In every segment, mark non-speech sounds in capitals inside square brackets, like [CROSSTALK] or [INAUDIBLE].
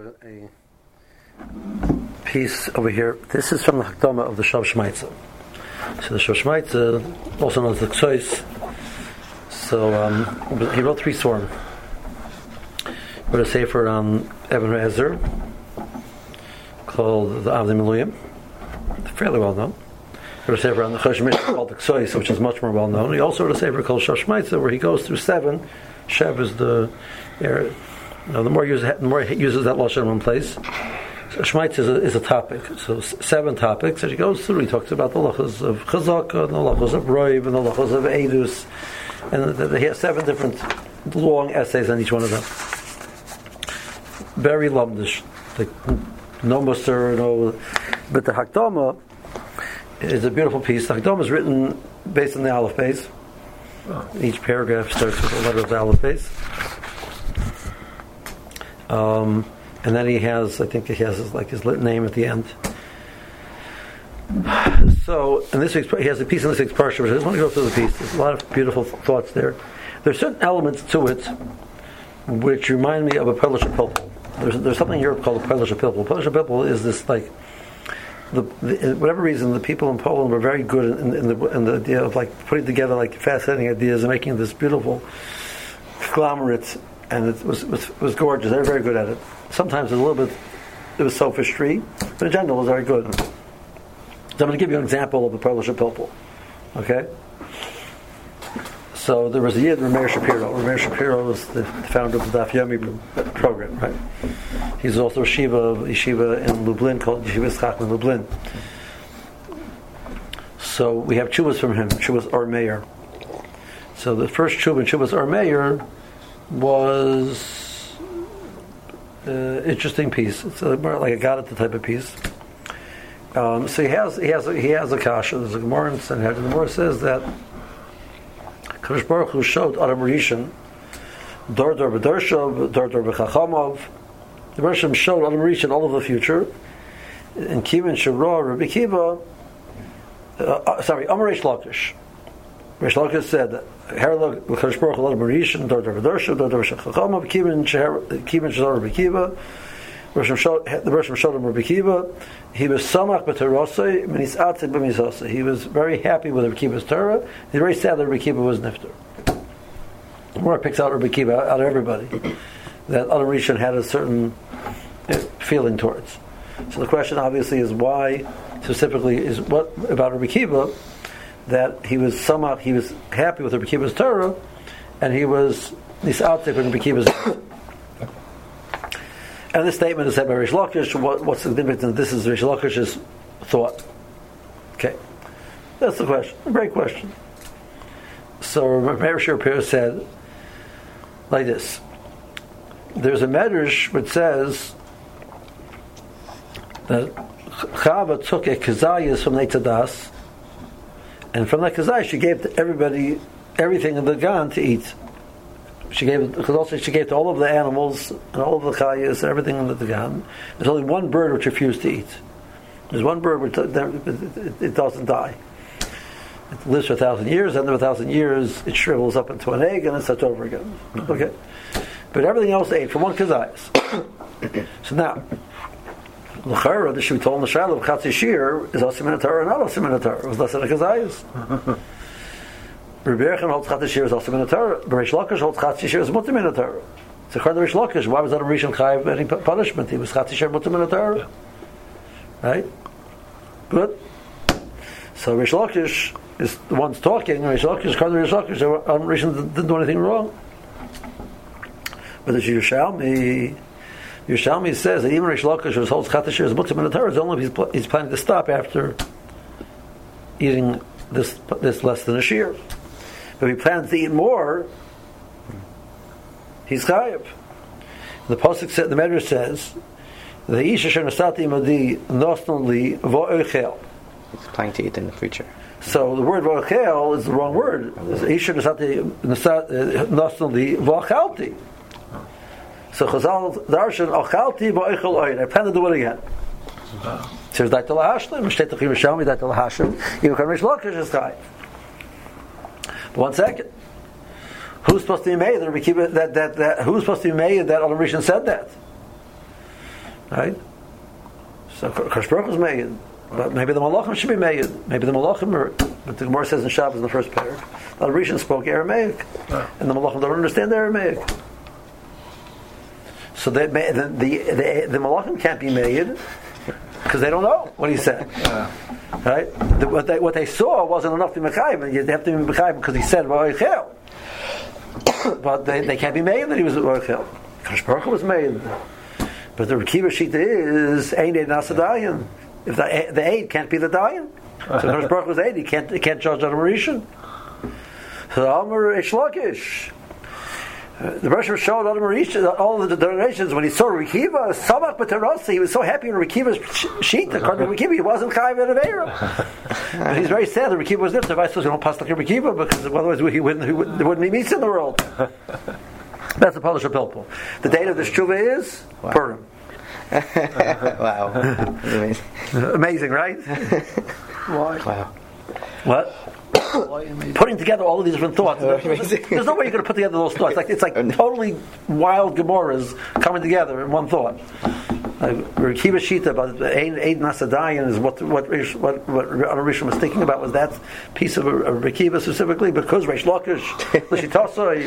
a, a piece over here. This is from the Hakdama of the Shav Shmaitza. So the Shav Shmaitza, also known as the Ksois, so um, he wrote three Swarm. Wrote a sefer on Evan Ezer called the Avnei Miluim, fairly well known. Wrote a sefer on the Chosh called the Ksois, which is much more well known. He also wrote a sefer called Shav Shmaitza, where he goes through seven. Shev is the area no, the more he uses, the more uses that lashon in one place. So Shmaitz is a, is a topic. So seven topics that he goes through. He talks about the lachas of chazaka, and the lachas of roiv, and the lachas of edus, and he has seven different long essays on each one of them. Very lumdish, like no muster, no. But the Hakdama is a beautiful piece. The Hakdama is written based on the Aleph Beis. Each paragraph starts with a letter of the Aleph Beis. Um, and then he has, I think he has his, like his name at the end. So, in this week's, he has a piece in this week's parsha, but I just want to go through the piece. There's a lot of beautiful thoughts there. There's certain elements to it which remind me of a Polish Pilpul. There's, there's something in Europe called a Polish Pilpul. Polish Pilpul is this like the, the, whatever reason, the people in Poland were very good in, in, the, in the idea of like putting together like fascinating ideas and making this beautiful conglomerate and it was, was, was gorgeous. They were very good at it. Sometimes it was a little bit, it was sophistry, but in general it was very good. So I'm going to give you an example of the Polish Pilpul. Okay? So there was a Yid, Rameir Shapiro. Rameir Shapiro was the founder of the Daf Yomi program, right? He's also a Yeshiva, Yeshiva in Lublin called Yeshiva Schach in Lublin. So we have chuvas from him, chuvas or mayor. So the first chuva, chuvas or mayor, was uh, interesting piece. It's a, more like a the type of piece. Um, so he has he has a, he has a kasha. There's a gemara and. The gemara says that Kadosh Baruch Hu showed Adam Rishon Dor Dor B'Dorshav Dor Dor B'Chachamov. The Rishon showed Adam Rishon all of the future. And Kivin Shara Rabbi Kiva. Uh, uh, sorry, Amarish Lakish. Rish Lakish said that Herlog Kadosh Baruch Hu Marishan Dor Dor V'Dorsha Dor Dor Shachachama Kivin Shazar Rabbi Kiva the Rosh Hashanah Rabbi Kiva he was samach b'terosei menis atzim b'misosei he was very happy with Rabbi Kiva's Torah. He's very sad that Rabbi Kiva was nifter. The more picks out Rabbi Kiva out of everybody that Adam Rishon had a certain uh, feeling towards. So the question obviously is why specifically is what about Rabbi Kiva that he was somehow he was happy with Rabbi Kiva's Torah, and he was this nisatik when Rabbi Kiva's. [COUGHS] and this statement is said by Rish Lakish. What, what's the difference? This is Rish Lakish's thought. Okay, that's the question. A great question. So Rabbi Shapiro said like this. There's a medrash which says that Chava took a kazayas from Neitzadas and from that kazai, she gave to everybody everything in the gan to eat. She gave because also she gave to all of the animals and all of the chayas and everything in the gan. There's only one bird which refused to eat. There's one bird which it doesn't die. It lives for a thousand years, and after a thousand years, it shrivels up into an egg, and it starts over again. Mm-hmm. Okay, but everything else ate from one kazayas. [COUGHS] so now, L'chara, should be told the Shiloh of Chatzi Shir is also in Torah, not also in Torah. It was less than a Kazayas. [LAUGHS] Rabbi Yechon holds Chatzi Shir is also in Torah. Rish Lakish holds Chatzi Shir is mutim in Torah. So according to Rish Lakish, why was that a Rishon Chayiv any punishment? He was Chatzi Shir mutim in Torah. Right? Good. So Rish Lakish is the ones talking. Rish Lakish, according to Rish Lakish, Rishon didn't do anything wrong. But the Yerushalmi Yerushalmi says that even Rish Lakish was holds Chatashir as Mutzim in the Torah, only if he's, he's planning to stop after eating this this less than a shear. But if he plans to eat more, he's chayiv. The pasuk said, the Medrash says, the isha shenasati madi nosnali va'ochel. He's planning to eat in the future. So the word va'ochel is the wrong word. Oh, isha shenasati nosnali va'chalti. So Chazal darshan achalti ba'ochel oyin. I plan to do it again. Says that to lahashlim, mishteitach yimashami that to lahashlim. Even kan rish lakish is chayiv. But one second. Who's supposed to be made that, that, that, that who's supposed to be made that Al Rishon said that? right? So Kosh Baruch was made, but maybe the Malachim should be made. Maybe the Malachim are. But the Gemara says in Shabbos in the first pair, the Rishon spoke Aramaic, and the Malachim don't understand Aramaic. So they, the, the, the, the Malachim can't be made because they don't know what he said. Yeah. Right? The, what, they, what they saw wasn't enough to be Mechayim, and you have to be Mechayim because he said Roichel. [COUGHS] but they, they can't be made that he was Roichel. Hu was made. But the Rekiva Shita is Ein Eid Nasadayan. If the, the aid can't be the Dayan. So Kosh Baruch was aid, he can't, he can't judge on a Mauritian. So Amr Ishlakish. The Russian showed all, the, all the donations when he saw Rikiva, Samach B'Terasa, he was so happy in Rikiva's sheet, according to Rikiva, he wasn't Chayiv in Aveira. but [LAUGHS] he's very sad that Rikiva was there, so I suppose we don't pass like Rikiva, because otherwise he wouldn't, he wouldn't, there wouldn't be meats in the world. [LAUGHS] That's the Polish Pilpul. The date of the Shuva is Wow. Purim. [LAUGHS] wow. Amazing. Amazing, right? Why? Wow. What? Putting together all of these different thoughts. [LAUGHS] Amazing. There's no way you're going to put together those thoughts. Like it's like [LAUGHS] totally wild Gemaras coming together in one thought. Rekiva Shita about Ein Eid Nasadayan is what what what what Rishon was thinking about was that piece of, of Rekiva specifically because Reish Lakish [LAUGHS] Lishitasa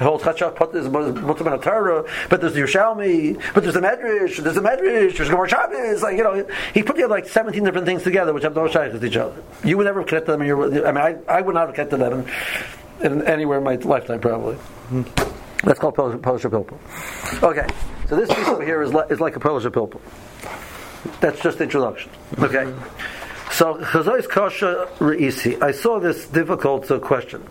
holds Chachak Put is Mutam Torah, but there's the Yerushalmi, but there's the Medrash, there's the Medrash, there's Gemara Shabbos, like you know he put together like 17 different things together which have no shaykhs with each other. You would never have connected them. In your, I mean, I, I would not have connected them in, in anywhere in my lifetime probably. Hmm. That's called Polish Pilpul. Okay, so this piece over here is, is like a Polish Pilpul. That's just introduction. Okay, so Chazois Kasha Reisi. I saw this difficult uh, question.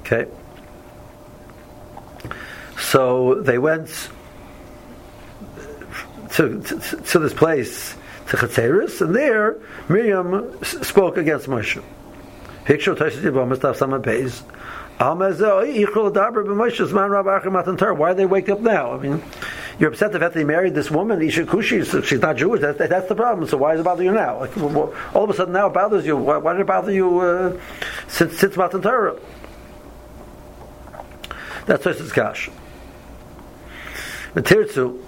Okay. So they went to, to, to this place, to Chatzeris, and there Miriam spoke against Moshe. Hikshu Toshis Yibam Mustaf Sama Beis. Why are they wake up now? I mean, you're upset that he married this woman, Isha Kushi, so she's not Jewish. That, that's the problem. So why does it bother you now? Like, all of a sudden now it bothers you. Why, why did it bother you uh, since since Matan Torah? That's Toshis Kash. The Tirtzu,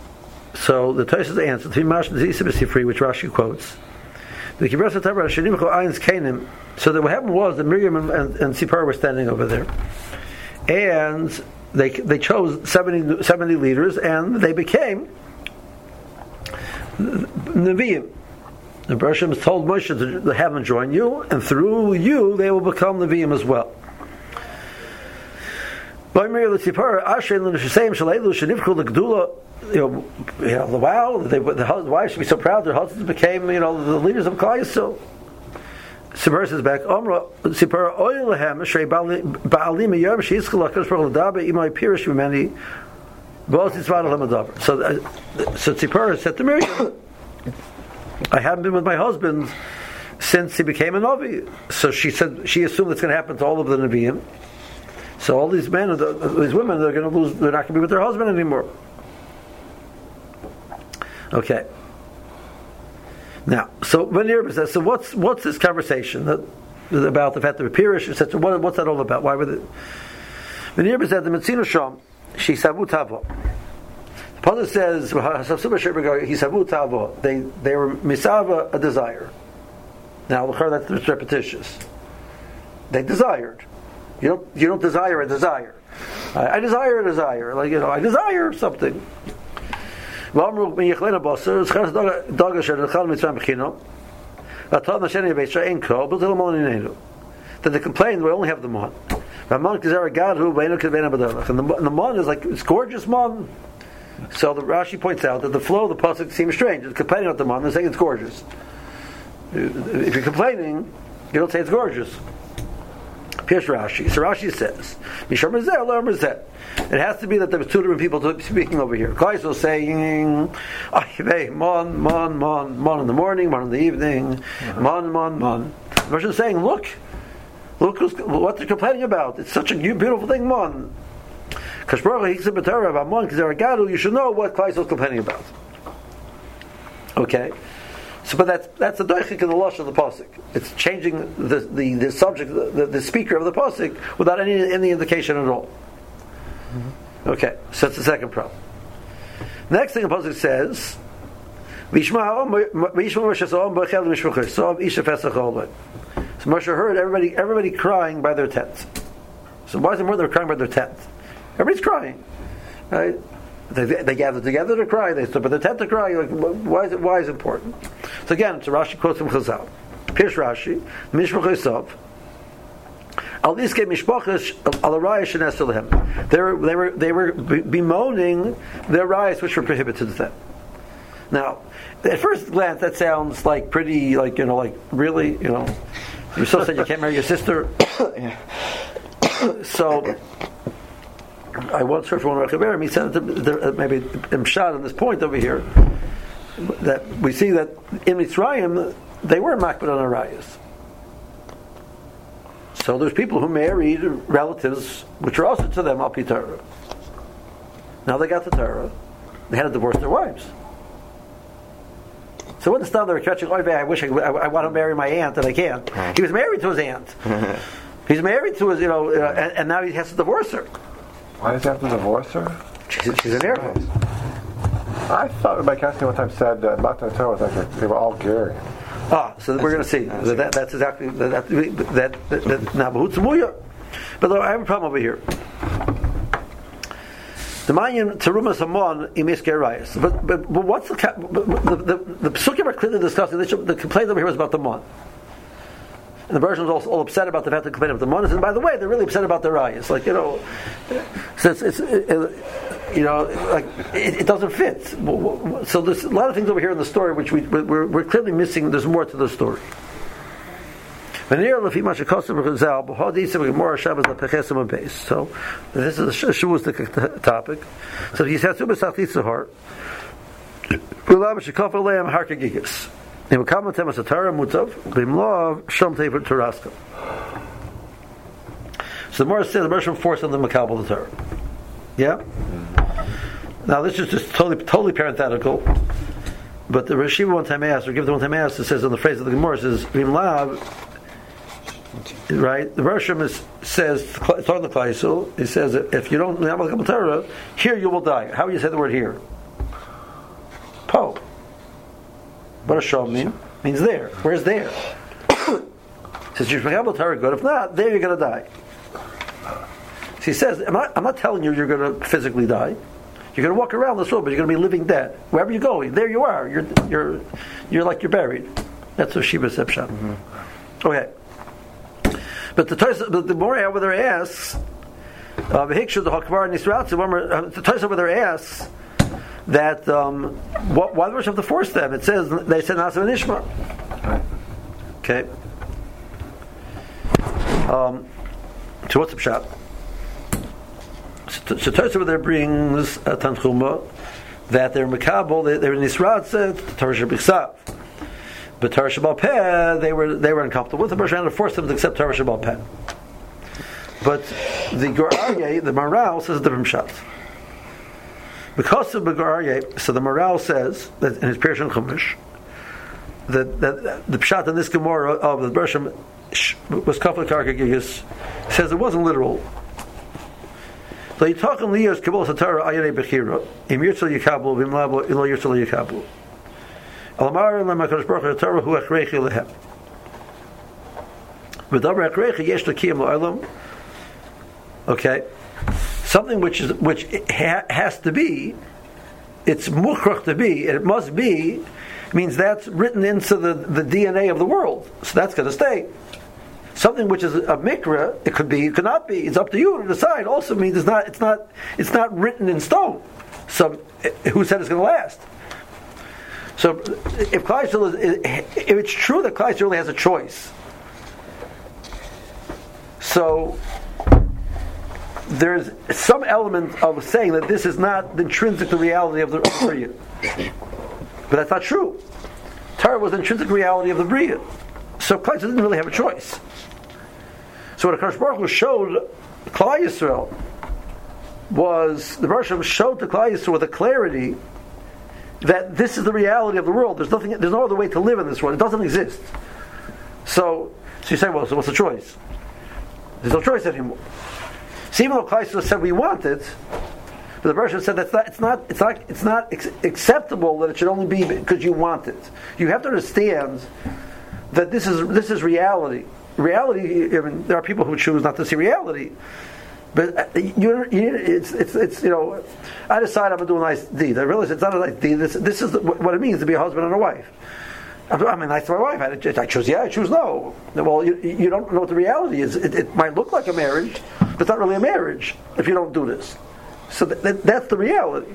so the Toshis answer, Three Mashal Zisa free, which Rashi quotes. The Kibbutz Torah Shanim Chol Kanim. So that what happened was that Miriam and, and, and Sipar were standing over there, and they they chose 70, 70 leaders, and they became Nevi'im. The Bershom told Moshe to have them join you, and through you they will become Nevi'im as well. By Miriam Shaleilu Shanivkul the Gdula, you know, you know, the wow, they, the hus- wives should be so proud. Their husbands became, you know, the leaders of Klal Yisrael. Sipar says back, Omra Sipar Oil Lahem Shrei Baalim Yom Sheitzkel Hakadosh Baruch Hu Ladaber Imay Pirish Mimeni Boaz Yitzvad Lahem Adaber. So, uh, so Tzipar said to Miriam, I haven't been with my husband since he became a Navi. So she said she assumed it's going to happen to all of the Nevi'im. So all these men, these women, they're going to lose. They're not going to be with their husband anymore. Okay. Now, so when Yerba says, so what's what's this conversation about the fact that Pirish, etc. What, what's that all about? Why would it? When Yerba said the Metzina Sham, she savu tavo. The Pasuk says, he savu tavo. They they were misava a desire. Now, that's repetitious. They desired. You don't you don't desire a desire. I, I desire a desire. Like you know, I desire something. ואמרו מיכלנה בוסר, זכרת דוגה של נאכל מצווה בחינו, והטוב נשני בית אין קול, בלתי למון עינינו. Then they complain, we only have the mon. Ramon Kizara God who Beinu Kidvena Badalach. And the, the mon is like, it's gorgeous mon. So the Rashi points out that the flow of the pasuk seems strange. It's complaining about the mon, they're saying it's gorgeous. If you're complaining, you don't say it's gorgeous. Here's Rashi. So Rashi says, Mishar Mizeh, Lo Mizeh. It has to be that there was two different people speaking over here. Kais was saying, "Ay, mon, mon, mon, mon in the morning, mon in the evening, uh-huh. mon, mon, mon." The person is saying, "Look, look who's, what they're complaining about. It's such a beautiful thing, mon." Kashbaruch Hikzim B'Torah V'Amon Kizaragadu. You should know what Klai was complaining about. Okay. So, but that's that's the doichik in the lush of the pasuk. It's changing the the, the subject, the, the speaker of the pasuk, without any any indication at all. Mm-hmm. Okay, so that's the second problem. Next thing the pasuk says, "Vishma Moshe Saom Bechel Mishpachos Saom Isha Pesach Oled." So Moshe heard everybody everybody crying by their tents. So why is it more they're crying by their tents? Everybody's crying, right? They, they gather together to cry. They stood by the tent to cry. Like, why is it? Why is it important? So again, it's a Rashi quotes from Chazal. Pish Rashi, Mishpachos Saom. Al iske mishpachas al arayas They were they were they were bemoaning their riots which were prohibited to them. Now, at first glance, that sounds like pretty like you know like really you know you're so sad you can't marry your sister. [COUGHS] so. I once heard from one Rechaberim, he said that maybe I'm shot on this point over here that we see that in Mitzrayim they were makbid on arayas. So there's people who married relatives which are also to them al Torah. Now they got the Torah. They had to divorce their wives. So when the style they were catching, oh, I wish I, I, I, want to marry my aunt and I can't. He was married to his aunt. [LAUGHS] He's married to his, you know, uh, and, and, now he has to divorce her. Why does he have to divorce her? She's, she's an heir. I thought Rabbi Cassidy one time said that Matan Torah was like they were all Gary. Ah, so we're going to see that, that, that's exactly that that that, that But I have a problem over here. The Mayan Terumas Hamon Imis But but but what's the the the, the, the psukim are clearly discussing. The complaint over here was about the Mon. And the Persians also all upset about the fact that complain about the Monas. And by the way, they're really upset about the rayas. Like you know, so it's, it's it, you know, like it, it, doesn't fit. So there's a lot of things over here in the story which we we're, we're clearly missing. There's more to the story. So this is shuv the topic. So he says to Besachlitzahar, Im kam mit temas Torah bimlov shom tever teraska. So the Morris says the Russian force on the makabel the Torah. Yeah. Now this is just totally totally parenthetical. But the Rashiva one time asked, or give the one time asked, it says on the phrase of the Gemara says Vimlav right? The Roshim is, says on the Klaisul. He says if you don't have a Torah, here you will die. How do you say the word here? Po. What does Shom mean? Means there. Where's there? [COUGHS] says you're Torah good. If not, there you're going to die. So he says, I'm not, I'm not telling you you're going to physically die. You're going to walk around this world, but you're going to be living dead. Wherever you're going, there you are. You're, you're, you're like you're buried. That's what Shiva Sepshan. Mm-hmm. Okay. But the Tosa, but the more over there asks, uh, the Hikshu the Hakvar Nisratzi, the Tosa over there asks that um, what, why do we have to force them? It says they said Nasa and Ishma. Okay. Um, so what's the pshat? So, so over there brings a Tanchuma that they're Makabal, they, they're Nisratzi, Torah Shabbat but Torah Shabbal Peh, they were they were uncomfortable with the Bershon and forced them to accept Torah Shabbal Peh. But the Gorarye, the Maral says a different shot. Because of the Gorarye, so the Maral says that in his Pirush Chumash that, that the pshat in this Gemara of the Bershom was Kafla Karka says it wasn't literal. So you talk in Leo's Kabbalah Satara Ayane Bechira, Im Yirtzal Yikablu, Vim Labo, Ilo Yirtzal Yikablu. Alamar lemakadosh baruch Torah hu achreichi lehem. V'daber achreichi yesh lekiyam lo'elam. Okay, something which is which ha, has to be, it's mukhrach to be, it must be, means that's written into the, the DNA of the world. So that's going to stay. Something which is a mikra, it could be, it could not be. It's up to you to decide. Also means it's not, it's not, it's not written in stone. So eh, who said it's going to last? So if Klai eh, eh, if it's true that Klai really has a choice, so there's some element of saying that this is not the intrinsic reality of the Bria. But that's not true. Torah was the intrinsic reality of the Bria. So Klai didn't really have a choice. So what Akash Baruch showed Klai Yisrael was the Baruch showed to Klai Yisrael with a clarity that this is the reality of the world. There's nothing. There's no other way to live in this world. It doesn't exist. So, so you say, well, so what's the choice? There's no choice anymore. Though Kleisler said we want it, but the Bereshit said that's not, it's not, it's not, it's not ex- acceptable that it should only be because you want it. You have to understand that this is this is reality. Reality. I mean, there are people who choose not to see reality. But uh, you, you, it's, it's, it's, you know, I decide I'm going to do a nice deed. I realize it's not a nice deed. This, this is what it means to be a husband and a wife. I'm mean, to my wife. I, I choose yeah, I choose no. Well, you, you don't know what the reality is. It, it might look like a marriage, but it's not really a marriage if you don't do this. So th- th- that's the reality.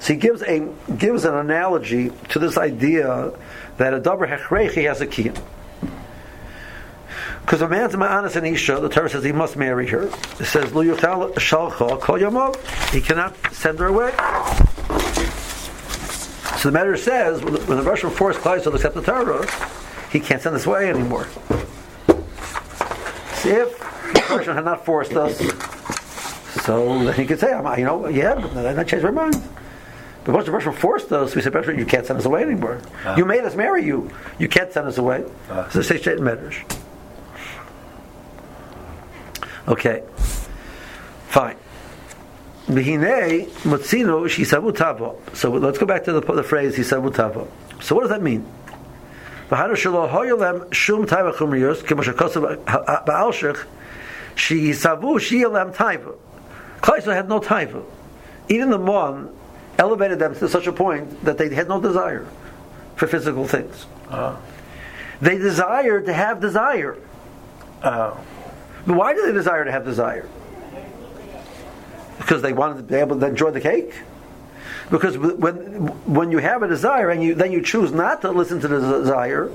So he gives a gives an analogy to this idea that a davar hechrechi has a key. Because a man's ma'anas and isha, the Torah says he must marry her. It says lu yuchal shalcha kol yamav. He cannot send her away. So the matter says when the, when the Russian forced Klai to accept the Torah, he can't send us away anymore. See, if the Russian had not forced us, so then he could say, you know, yeah, but then I changed my mind. But once the Russian forced us, we said, you can't send us away anymore. Ah. You made us marry you. You can't send us away. Ah. So say straight medrash. Okay, fine. B'hinei motzino shisavu tavo. So let's go back to the, the phrase shisavu tavo. So what does that mean? V'hanu shelo hoyolem shum taiva chumriyos kemo shekosav ba'alshich shisavu shiyolem taiva. Klaisel had no taiva. Even the mon elevated them to such a point that they had no desire for physical things. Ah. They desired to have desire. But why do they desire to have desire? Because they wanted to be able to enjoy the cake. Because when when you have a desire and you then you choose not to listen to the desire,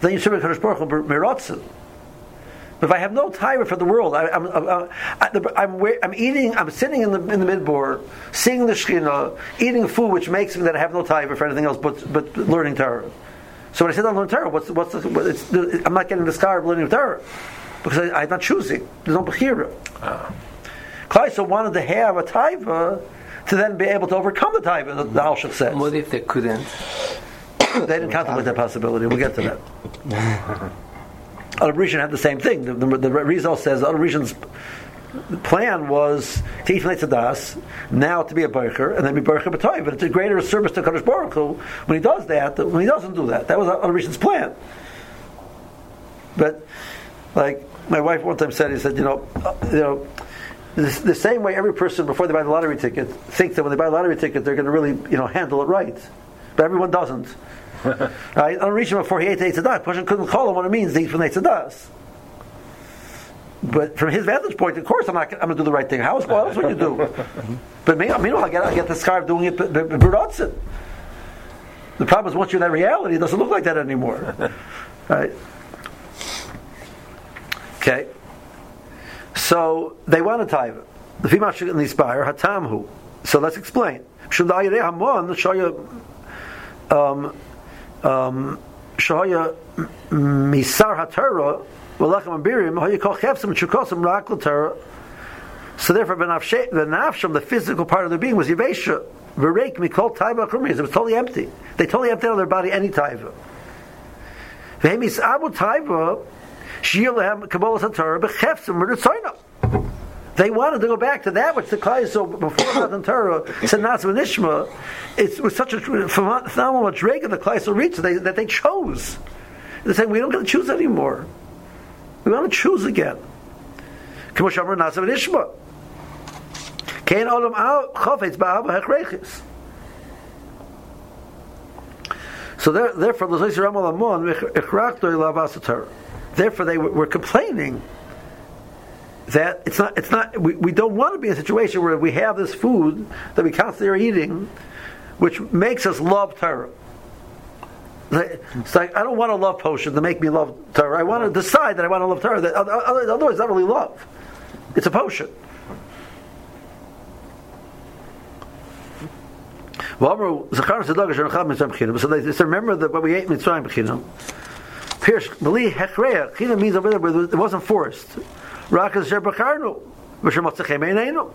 then you serve Kadosh Baruch Hu. But if I have no time for the world, I, I'm, I'm, I'm, I'm, I'm eating, I'm sitting in the in the midboard, seeing the Shekhinah, eating food which makes me that I have no time for anything else but but learning Torah. So when I sit down to learn Torah, what's what's the, what, I'm not getting the scar of learning Torah because I, I'm not choosing. There's no bechira. Ah. Kleisel wanted to have a taiva to then be able to overcome the taiva. The, the Alshach says What if they couldn't? they didn't contemplate that possibility. We'll get to that. [LAUGHS] Other Rishon had the same thing. The, the, the Rizal says Other Rishon's plan was to eat das, now to be a Bercher, and then be Bercher B'toy. But it's a greater service to Kadosh Baruch Hu when he does that, when he doesn't do that. That was Other Rishon's plan. But, like, my wife one time said, he said, you know, uh, you know, the, the same way every person before they buy the lottery ticket thinks that when they buy a lottery ticket they're going to really, you know, handle it right. But everyone doesn't. [LAUGHS] right? On reaching before he ate Eitzadah, person couldn't call him what it means to eat from Eitzadah. But from his vantage point, of course, I'm not. I'm going to do the right thing. How else? What else would you do? [LAUGHS] but me, meanwhile, I get, I get the scar of doing it. But The problem is, once you're in that reality, it doesn't look like that anymore. [LAUGHS] right? Okay. So they want a taiva. The female should inspire hatamhu. So let's explain. Should the ayirei hamon you um, um, shoya misar haTorah v'lechem abirim how you call chefsim chukosim rak l'Torah. So therefore, the nafsham, the physical part of their being, was yivesha v'reik mikol taiva chumriz. It was totally empty. They totally emptied out of their body any taiva. V'hemis abu taiva They wanted to go back to that which the Klai so before Matan Torah said Nazva Nishma. It was such a phenomenal drag the Klai so reached they, that they chose. They said we don't get to choose anymore. We want to choose again. K'moshamar Nazva Nishma. Kein olam al chafetz ba'ava hechrechis. So there, therefore, therefore they were complaining that it's not it's not we, we don't want to be in a situation where we have this food that we constantly are eating which makes us love Torah. It's like I don't want a love potion to make me love Torah. I want to decide that I want to love Torah. That, otherwise, it's not really love. It's a potion. So they say, remember that what we ate mitzrayim b'chinam. Pierce, believe hechreya. Chinam means over there, but it wasn't forced. Rakas Sherbacharnu, Vishamotzechem Einenu.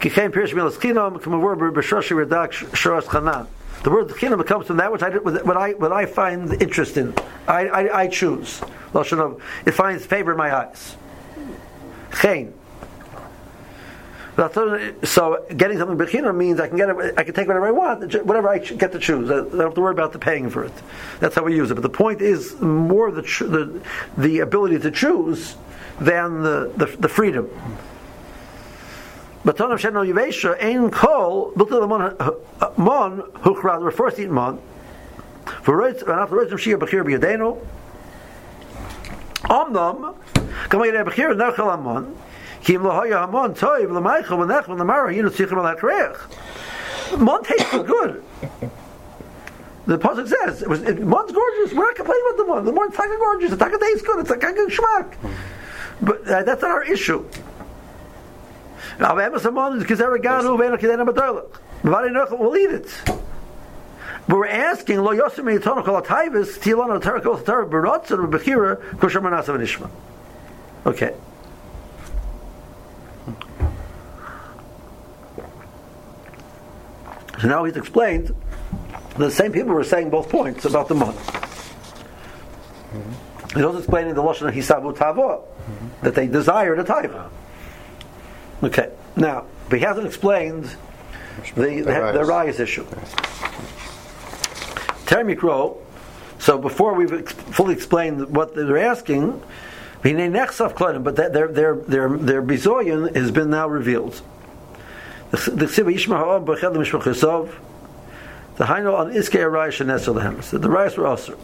Kichem Pirish Milas Chinam, Kamavur B'Shoshi Redak Shoras Chanan. The word chinam comes from that which I what I what I find interest in. I I, I choose. It finds favor in my eyes. Chen. So getting something bechina means I can get it, I can take whatever I want, whatever I get to choose. I don't have to worry about the paying for it. That's how we use it. But the point is more the the, the ability to choose than the, the, the freedom. But Ton of Sheno Yivesha, Ein Kol, Bilta Mon, Huchra, the first eat Mon, for Reitz, and after Reitz, Shia Bechir B'Yadenu, Omnam, Kama Yadei Bechir, Nechel Amon, Kim Lahoya Hamon, Toiv, Lamaycha, Vanech, Lamara, Yinu Tzichim Al HaKreich. Mon tastes good. The pasuk says it was it, Mon's gorgeous. We're not complaining about the Mon. The Mon's taka gorgeous. The taka tastes good. It's a taka shmak. But uh, that's not our issue. Now, We'll eat it. But we're asking, Lo Yosim Yitonu Kol Atayvis, Tilon Atara Kol Atara Berotz and Bechira, Kosher Manasav Nishma. Okay. So now he's explained the same people were saying both points about the month. Mm-hmm. He's also explaining the Lashon Hisabu Tavo, mm-hmm. that they desire the Taiva. Okay, now, but he hasn't explained the, the, the, Rayas issue. Termikro, so before we've ex- fully explained what they're asking, but their their their their bizoyin has been now revealed. The Siva Yishma Ha'om B'Chel Mishpach Yisov, the Haino on Iskei Arayah Shenesel Lehem. So the Rayas were also.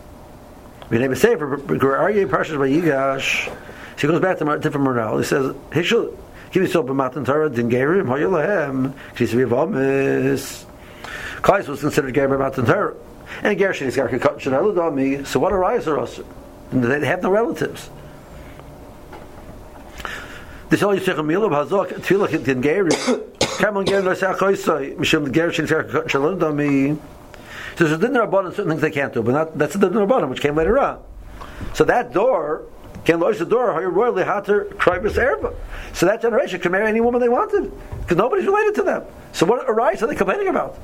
B'nei B'Sefer, Aryeh Parshas Vayigash, she goes back to a different morale. He says, Hishul, Give yourself a matan Torah, din gerim, hoyo lehem, kisi vivamis. Kais was considered gerim matan Torah. And Gershon is Garka Kat Shanel So what arises are us? They have no relatives. This all you say Milah Hazok Tefillah din gerim. Is Garka Kat Shanel So there's a certain things they can't do, but not, that's the din rabbanon which came later on. So that door can lois the door kribus erba. So that generation could marry any woman they wanted because nobody's related to them. So what arise are they complaining about?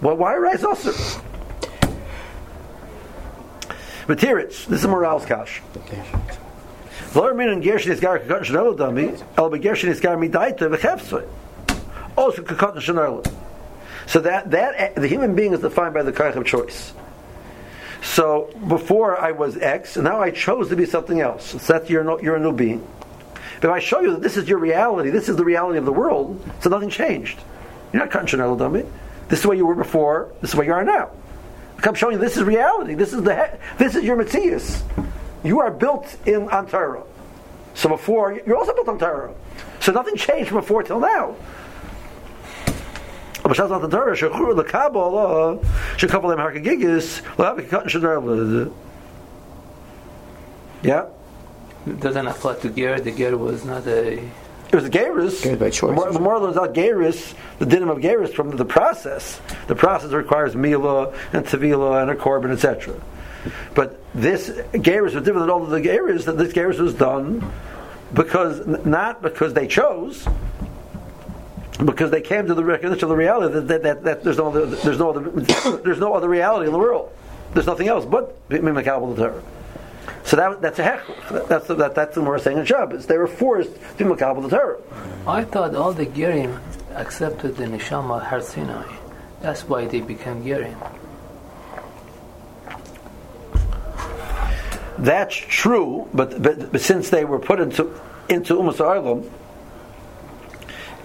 Well, why arise also? Materitz, this is moral's kash. Also, so that that the human being is defined by the kaich of choice. So before I was X, and now I chose to be something else. So that's you're, no, you're a new being. But if I show you that this is your reality, this is the reality of the world, so nothing changed. You're not cutting dummy. This is the way you were before. This is way you are now. I'm showing you this is reality. This is the this is your Matthias. You are built in Antara. So before you're also built on Torah. So nothing changed from before till now. Aber schaut nach der Torah, shechur le kabel, shekabel them harkagigis, lo have a cut shadar. Yeah. It doesn't apply to Ger. The Ger was not a. It was a Geras. Geras by choice. The moral is not Geras, the dinim of Geras from the process. The process requires Mila and Tavila and a Korban, etc. But this Geras was different than all of the Geras, that this Geras was done because, not because they chose, because they came to the recognition of the reality that, that, that, that there's no other, there's no other, [COUGHS] there's no other reality in the world. There's nothing else but Mimakabbal the Torah. So that, that's a heck. That's that, that's the more saying in Shabbos. They were forced to Makabbal the Torah. I thought all the Gerim accepted the Neshama Har Sinai. That's why they became Gerim. That's true, but, but, but since they were put into into Umas Arlam,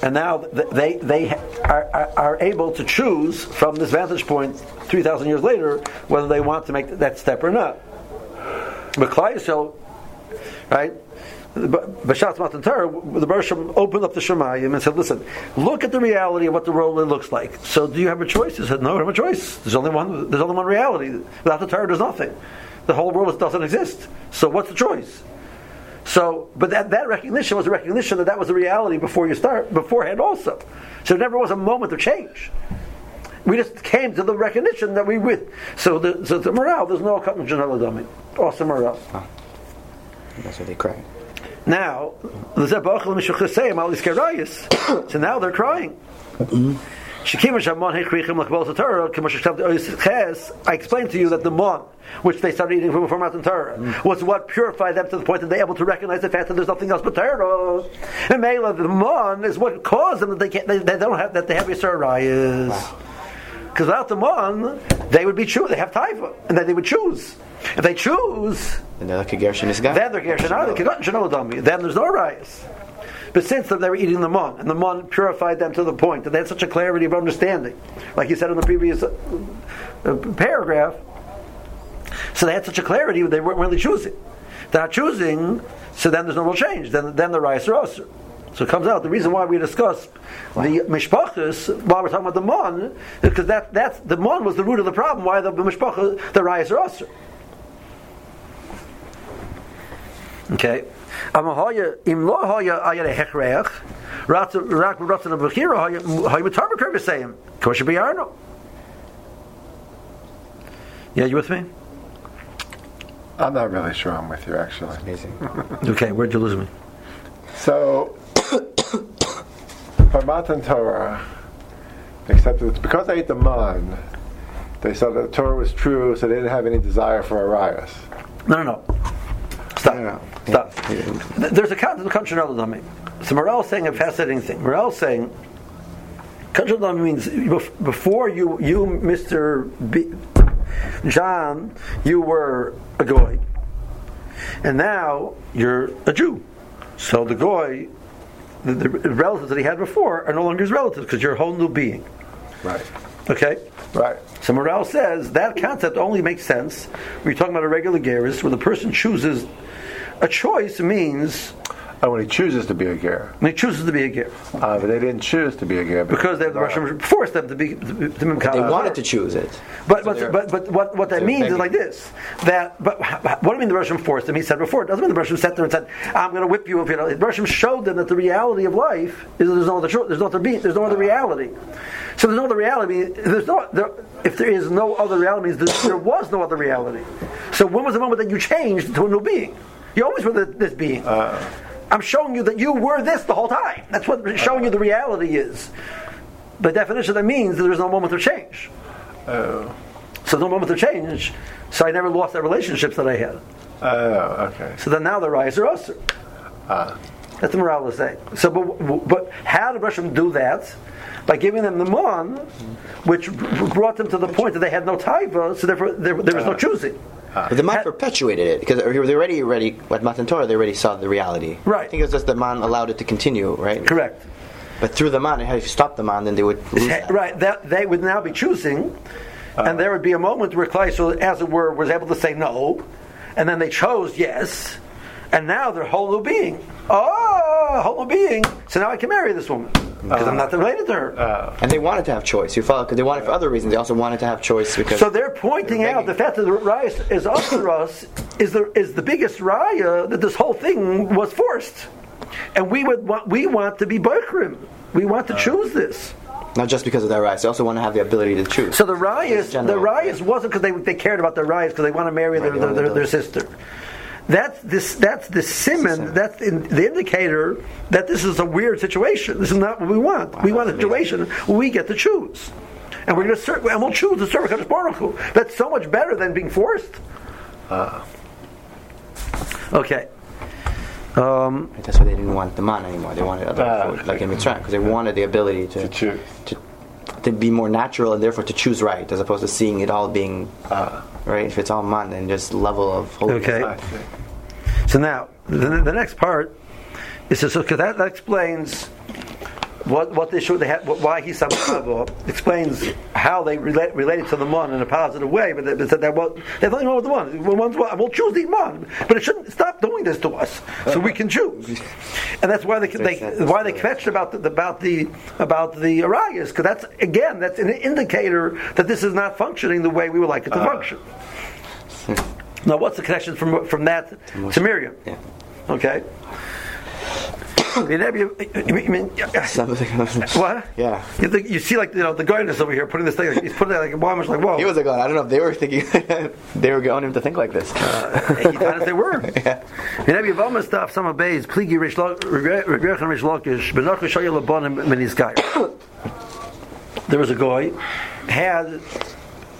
and now they they are, are, are, able to choose from this vantage point 3,000 years later whether they want to make that step or not. But Klai right? B'shat Matan Torah, the Bershom opened up the Shemayim and said, "Listen, look at the reality of what the world looks like. So, do you have a choice?" He said, "No, I have a choice. There's only one. There's only one reality. Without the Torah, there's nothing. The whole world doesn't exist. So, what's the choice?" So, but that, that recognition was a recognition that that was the reality before you start, beforehand also. So there never was a moment of change. We just came to the recognition that we with. So the, so the morale, there's no cutting Janela Dami. Awesome morale. Oh. That's what they cried. Now, [COUGHS] so now they're crying. Mm-hmm. I explained to you that the mon, which they started eating from before Matan Torah, was what purified them to the point that they're able to recognize the fact that there's nothing else but Torah. And Mela, the mon is what caused them that they can't, they, they don't have that they have Yisrael Rayas. Because without the mon, they would be true. They have taifa, and then they would choose. If they choose, And they're like a Gershon is then they're Gershon Then there's no rayas. But since they were eating the mon, and the mon purified them to the point that they had such a clarity of understanding, like you said in the previous uh, paragraph, so they had such a clarity they weren't really choosing. They're not choosing, so then there's no real change. Then, then the rayas are also. So it comes out the reason why we discuss the mishpachas while we're talking about the mon is because that that's the mon was the root of the problem. Why the mishpachas the rayas are also. Okay. Amahoya im lo hoya ayere hechreach rak rak rotzen of bechira hoya hoya mitar bekerv sayim kosher biyarno. Yeah, you with me? I'm not really sure I'm with you, actually. Amazing. Okay, where'd you lose me? So, [COUGHS] for Matan Torah, except it's because they ate the man, they said that the Torah was true, so they didn't have any desire for a riot. No, no, no. Stop. No, no. Stop. Th- There's a concept of country dummy. So Morel is saying a fascinating thing. Morel is saying country dummy means bef- before you, you Mr. B, John, you were a goy, and now you're a Jew. So the goy, the, the relatives that he had before, are no longer his relatives because you're a whole new being. Right. Okay. Right. So Morel says that concept only makes sense when you're talking about a regular gerus, where the person chooses. A choice means And when he chooses to be a ger, when he chooses to be a ger uh, but they didn't choose to be a ger because they have the Russian forced them to be to be, to be They wanted to choose it. But So but, but but what what that they're means is like this that but what do you mean the Russian forced them? He said before it doesn't mean the Russian sat there and said I'm going to whip you if you know. The Russian showed them that the reality of life is there's no other truth, there's no other being, there's no other reality. So there's no other reality. There's no there, if there is no other reality, means there, there was no other reality. So when was the moment that you changed to a new being? You always were the, this being. Uh. I'm showing you that you were this the whole time. That's what uh. showing you the reality is. By definition, that means that there's no moment of change. Oh. So no moment of change. So I never lost the relationships that I had. Oh, okay. So then now the rise are us. Ah. Uh. That's the morale is saying. So, but, but how did Russian do that? By giving them the mon, which brought them to the point that they had no taiva, so therefore there, there was no choosing. But the man perpetuated it because they already, already at Matan Torah they already saw the reality. Right. I think it was just the man allowed it to continue, right? Correct. But through the man, if you stop the man, then they would that. Right. That they would now be choosing, and there would be a moment where Klai, so as it were, was able to say no, and then they chose yes, and now they're a whole new being. Oh, a whole new being. So now I can marry this woman because I'm not related to her. And they wanted to have choice. You follow? Because they wanted for other reasons. They also wanted to have choice because. So they're pointing They're out the fact that the raya is up for us is the is the biggest raya that this whole thing was forced, and we would want we want to be Bikrim. We want to uh, choose this. not just because of their rights, they also want to have the ability to choose. So the rayas, the general. rayas wasn't because they, they cared about their rayas because they want to marry their, Right, their, they their, their sister. That's this. That's the simon. simon. That's in, the indicator that this is a weird situation. This is not what we want. we want a that's situation where we get to choose, and we're going to serve, and we'll choose to serve Hakadosh Baruch Hu. That's so much better than being forced. Okay. Um, That's why they didn't want the man anymore. They wanted other Ah, food, like in Mitzrayim, because they wanted the ability to, To to to be more natural and therefore to choose right, as opposed to seeing it all being right. If it's all man, then just level of holiness. Okay. So now, the, the next part is so that, that explains what what they should they had why he [COUGHS] explains how they relate, related to the mon in a positive way. But they, said that well, there's nothing wrong with the mon. One's one. We'll choose the mon, but it shouldn't stop doing this to us, so we can choose. And that's why they, they why they kvetched about the about the about the arayas because that's again that's an indicator that this is not functioning the way we would like it to uh. function. Now, what's the connection from from that to Miriam? Yeah. Okay. Mean, every, I mean, Something. what? Yeah. You, think, you see, like you know, the guidance over here putting this thing. He's putting it like why much like whoa. He was like, I don't know if they were thinking they were going him to think like this. he thought they were. Yeah. Obama stuff, some obeys. Pligi Rish Rebecca Rish Lakish. Benach Shoyel Labonim Minis Guy. There was a guy had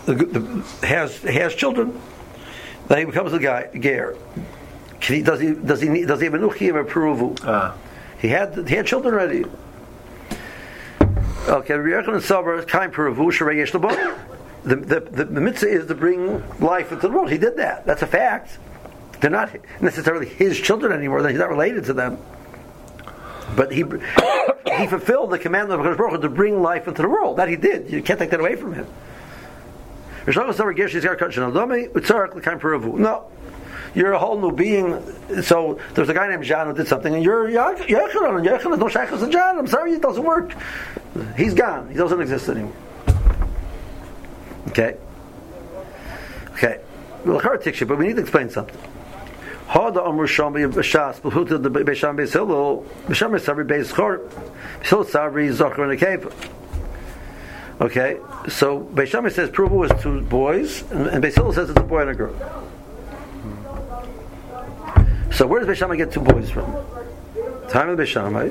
the, the, has has children. Then he becomes a guy ger. Can he, does he does he need, does he have a of approval? Ah. He had he had children already. Okay, Rebecca and Sabra kind peravu shareyesh labon. The, the, the, the mitzvah is to bring life into the world. He did that. That's a fact. They're not necessarily his children anymore. He's not related to them. But he he fulfilled the command of Baruch to bring life into the world. That he did. You can't take that away from him. No, you're a whole new being. So there's a guy named John who did something, and you're Yochanan. Yochanan don't shackles to John. I'm sorry, it doesn't work. He's gone. He doesn't exist anymore. Okay. Okay. Well, but we need to explain something. Hada Amr Shami Bashas, Behuta the Besham Besilo, Besham Sabri Beis Chor, Besil Sabri Zocher and a cave. Okay, so Beis Shammai says Pruva was two boys, and, and Beis says it's a boy and a girl. So where does Beis Shammai get two boys from? Time of Beis Shammai,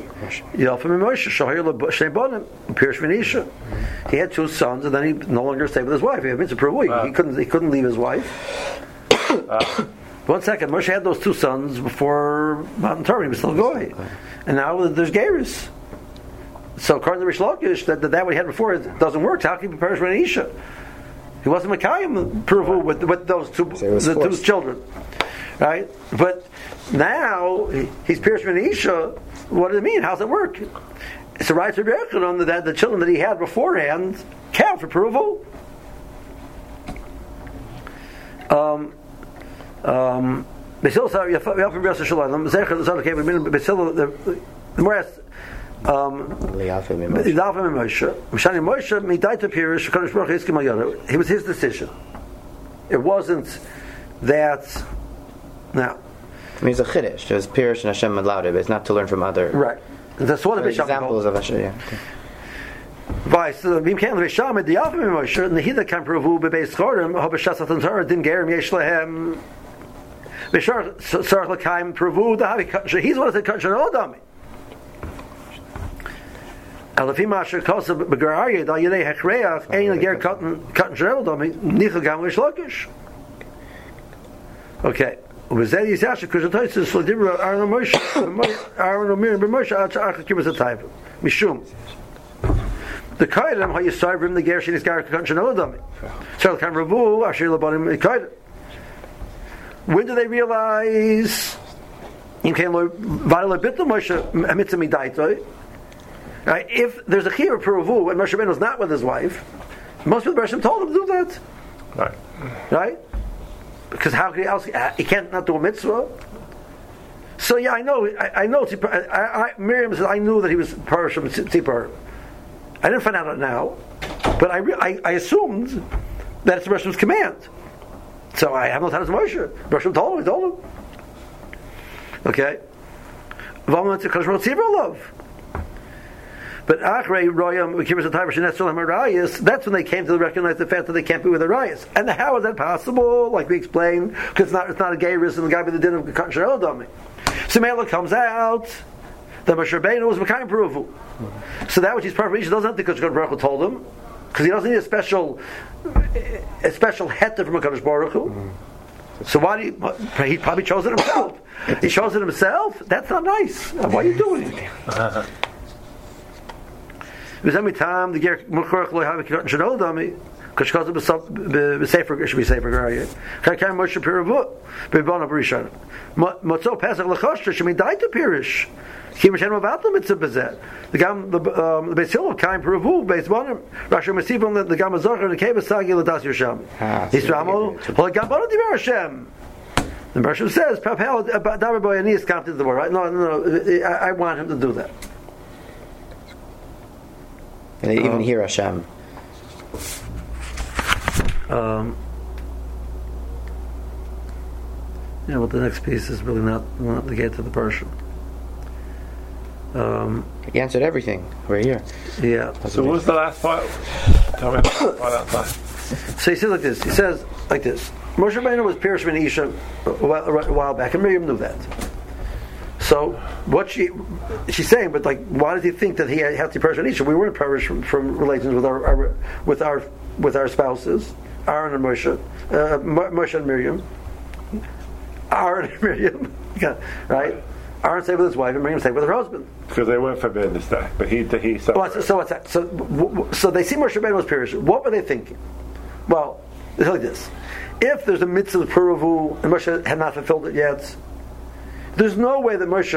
Yalfim and Moshe, Shahir Shnei Bonim, Pirish Venisha. He had two sons, and then he no longer stayed with his wife. He had mitzvah Pruva. He couldn't. He couldn't leave his wife. [COUGHS] One second, Moshe had those two sons before Matan Torah. He was still going, and now there's Geras. So according to Rish Lakish, that, that, that what he had before it doesn't work. How can he perished with He wasn't Makayim Pruvu with, with those two, the two children. Right? But now he's pierced with Isha. What does it mean? How does it work? It's a right to on that the children that he had beforehand count for Pruvu. Um, um, the more um, it was his decision. It wasn't that. Now, I mean, it's a chiddush. There's Pirish and Hashem allowed it, but it's not to learn from other. Right. That's one of the examples of Hashem. Yeah. Vice the Bim Kan Risham the Alpha Moshe and the Hida can prove be based Chorim hob Shasat and Torah din Gerim Yesh Lehem Bishar Sarach Lakaim Pravu the Havi He's one of the Kanshan Odami Alafim Asher Kosa Begaraya Da Yidei Hechreach Ein Ger Katan Katan Sherel Domi Nichel Gam Lish Lakish Okay ובזה יסע שכשתויסס לדיבר ארון מויש ארון אומר במויש עד שאחר קיבוץ הטייב משום the kaidem how you serve him the gershin is gar kanchen odam so kan ravu ashir labanim kaidem when do they realize in came viola bit the moshe mitzvah midaito Right? If there's a chiyuv for Ravu and Moshe Rabbeinu is not with his wife, most people Bereshim told him to do that. Right. Right? Because how can he else? Uh, he can't not do a mitzvah. So yeah, I know. I, I know. I, I, Miriam says I knew that he was Parashim Tzipar. I didn't find out now, but I, I, I assumed that it's Bereshim's command. So I have no time to Moshe. Bereshim told him. He told him. Okay. love. But Achrei Royam Kibbutz Arayis, that's when they came to recognize the fact that they can't be with the Arayis. And how is that possible? Like we explained, because it's not, it's not a gay risk and the guy with the din of Kanshar Eldami. So Mela comes out, the Moshe Rabbeinu was Mekayim Peruvu. So that which he's perfect, he doesn't have to because God Baruch told him, because he doesn't need a special, a special heta from Hakadosh Baruch Hu. So why do you, he probably chose it himself. He chose it himself. That's not nice. Why are you doing it? [LAUGHS] V'zemi tam the ger mukhrach lo have kirat shnol dami kashkaz be be safer should be safer garaya kan kan moshe piravu be bona brishan motzo pesach lechosh shmi dai to pirish ki mashen about the mitzvah bezet the gam the um, the besil kain piravu beis bona rasha masivon the gam and the keva sagi ladas yasham isramo hol gam bona di Hashem the Bershom says, "Papel davar boy anis come to the word." Right? No, no, no. I, I want him to do that. And they even um, hear Hashem. Um, yeah, well, the next piece is really not, not the gate to the Persian. Um, He answered everything. We're here. yeah. So what was the last part? Tell me about the part. So he says like this. He says like this. Moshe Rabbeinu was Pirish Ben Isha a while, a while back, and Miriam knew that. So what she she's saying, but like, why did he think that he had, had to Ben Isha? We weren't Pirish from, from relations with our, our with our with our spouses, Aaron and Moshe, uh, Moshe and Miriam, Aaron and [LAUGHS] Miriam, Yeah, right? Aaron stayed with his wife, and Miriam stayed with her husband. Because they weren't forbidden to stay, but he he Well, so, so what's that? So, so they see Moshe Rabbeinu was Pirish. What were they thinking? Well, it's like this: if there's a mitzvah of Puravu and Moshe had not fulfilled it yet, there's no way that Moshe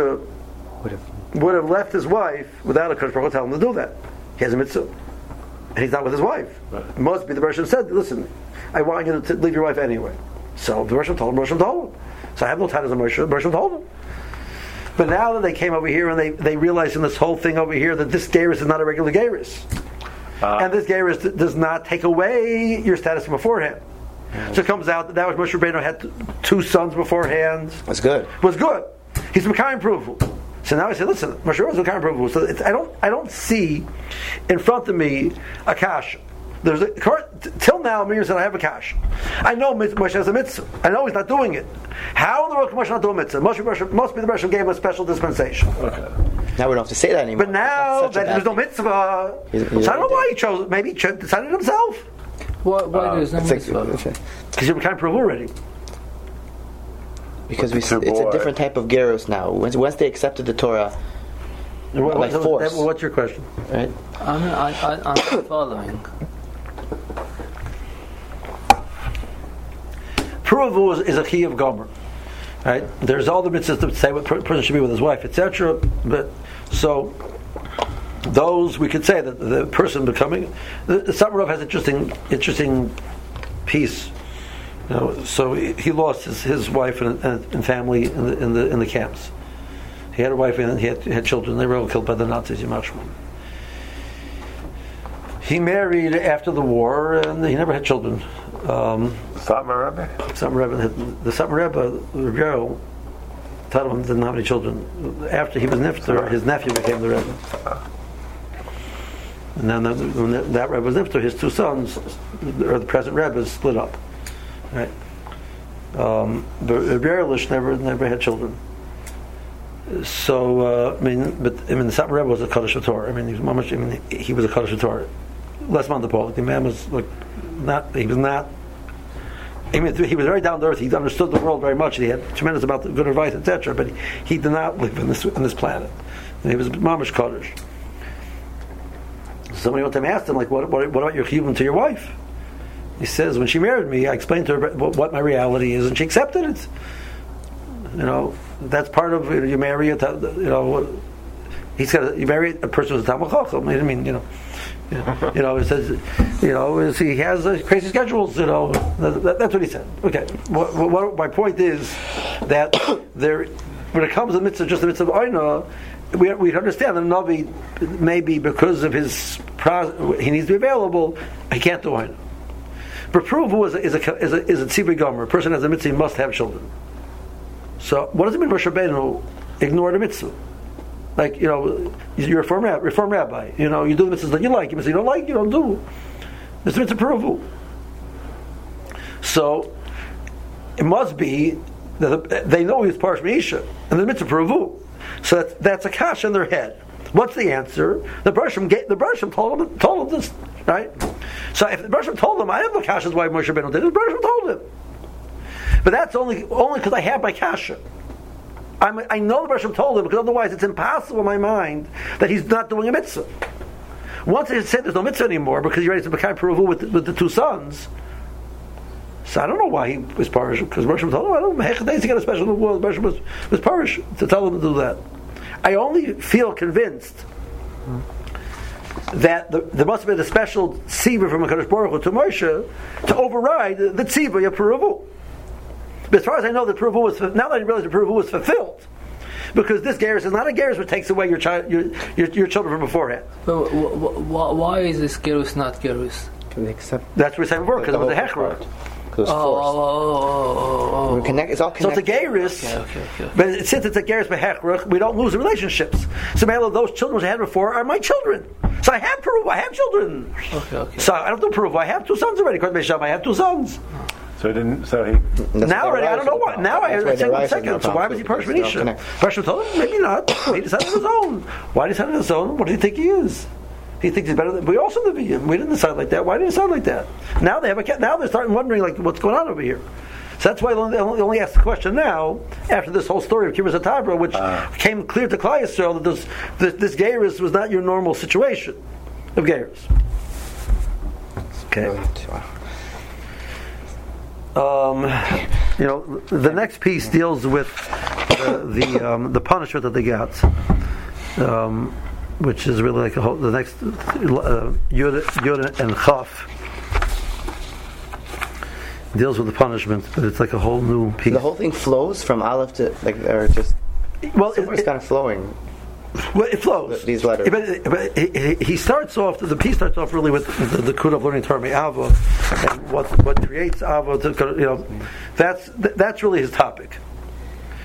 Would have. would have left his wife without a Kodesh Baruch Hu telling him to do that. He has a mitzvah, and he's not with his wife. It must be the Bershom said, "Listen, I want you to leave your wife anyway." So the Bershom told him. Bershom told him. So I have no titles of Moshe. Bershom told him. But now that they came over here and they, they realized in this whole thing over here that this Gairus is not a regular Gairus. Uh. and this Gairus d- does not take away your status from beforehand. So it comes out that that was Moshe Rabbeinu had two sons beforehand That's good. was good. He's Makayim approval. So now I say, listen, Moshe was Makayim approval. So it's, I don't, I don't see in front of me a cash. There's a, till now, Miriam said I have a cash. I know Moshe has a mitzvah. I know he's not doing it. How in the world can Moshe not do a mitzvah? Moshe, Moshe must be the Moshe gave him a special dispensation. Okay. Now we don't have to say that anymore. But now That's such a that there's no mitzvah, He's- he's so I don't know why he chose. Maybe he decided himself Why, why there's no It's mitzvah? because you're Makayim approval already. because we, It's a it's a different type of Geros now. Once, once they accepted the Torah, What- By what- force. What's your question? right? I mean, I, I, I'm [COUGHS] following. Puravu is, is a key of Gomer. Right? There's all the mitzvahs that to say what per- person should be with his wife, etc. But so those we could say that the person becoming the, the Samarov has interesting interesting piece. You know, so he, he lost his, his wife and, and, family in the, in the in the camps. He had a wife and he had, he had children. They were all killed by the Nazis. Yimachshman. He married after the war, and he never had children. Um, Satmar Rebbe? some Rebbe, had- the Satmar Rebbe, Rebbe, didn't have any children. After he was nifter, his nephew became the Rebbe. And then the, that- Rebbe was nifter, his two sons, or the present Rebbe, split up. Right. Um, never never had children. So uh, I mean, but I mean, the Satmar Rebbe was a Kaddish Torah. I mean, he was I mean, he was a Kaddish Torah. Less Mandapol. The The man was like not. He was not I mean, he was very down to earth. He understood the world very much. He had tremendous amount of good advice, etc. But he, he did not live in this on this planet. And he was a mamish kaddish. Somebody one time asked him, like, what, what, what about your chiyuvim to your wife? He says, when she married me, I explained to her what, my reality is, and she accepted it. You know, that's part of you, know, you marry a you know. He said you marry a person who's a talmid chacham. I mean, you know. [LAUGHS] You know, he says, you know, he has uh, crazy schedules. You know, that, that- that's what he said. Okay, what, what, my point is that [COUGHS] there, when it comes to the mitzvah, just the mitzvah of oina, we we understand that Navi maybe because of his he needs to be available, he can't do it. But pruvu is a is a is a, is a tzibur gomer. A person has a mitzvah, must have children. So what does it mean, Rosh Rabbeinu? Ignore the mitzvah like you know, you're a reform, rab- reform rabbi. You know, you do the mitzvahs that you like. You you don't like, you don't do. It's mitzvah approval. So it must be that they know he's parsh meisha, and the mitzvah approval. So that's, that's a kash in their head. What's the answer? The Bershom the Bershom told him told him this, right? So if the Bershom told him, I have the kashas why Moshe Rabbeinu did it. The Bershom told him, but that's only only because I have my kasha. I'm, I know the Bershom told him because otherwise it's impossible in my mind that he's not doing a mitzvah. Once he said there's no mitzvah anymore because he ready to become with, with the two sons. So I don't know why he was parish because Bershom told him I don't know heck days he got a special reward. Bershom was was parish to tell him to do that. I only feel convinced that the, there must have been a special tzibah from Hakadosh Baruch Hu to Moshe to override the, the tzibah of Peruvu. But as far as I know, the Peruvu was now that I realize the Peruvu was fulfilled, because this Garrus is not a Garrus which takes away your child, your, your, your children from beforehand. But wh- wh- wh- why is this gerus not gerus? Can they accept? That's what we're saying before, because it was a The whole hechra. Part. 'Cause It Oh, forced. oh, oh, oh, oh, oh. connect, it's all connected. So it's a connected. geiris. Okay, okay, okay. But since it's a geiris behechrach, we don't lose the relationships. So Mela, those children I had before are my children. So I have proof. I have children. Okay, okay. So I don't do proof. I have two sons already. According to Beisham, I have two sons. So he didn't. So he. That's now already, I don't know Rashi why. Now I That's why say the one Rashi is second. So why was he because Parshman they don't Isha? connect. Parshman told him maybe not. he decided on his own. Why did he decide on his own? What do you think he is? He thinks he's better than we also the Nevi'im. We didn't decide like that. Why did he decide like that? Now they have a now they're starting wondering like what's going on over here. So that's why they only, ask the question now after this whole story of Kibbutz which came clear to Klal Yisrael that this this, this Geiris was not your normal situation of Geiris. Okay. Um, you know, the next piece deals with the the, um, the punishment that they got, um, which is really like a whole, the next uh, Yud, Yud and Chaf deals with the punishment, but it's like a whole new piece. The whole thing flows from Aleph to like, or just well, it, it's kind of flowing. Well, it flows. These letters. But, but he, he starts off. The piece starts off really with the, the kud of learning Torah Ava, and what what creates Ava. To, you know, that's that's really his topic.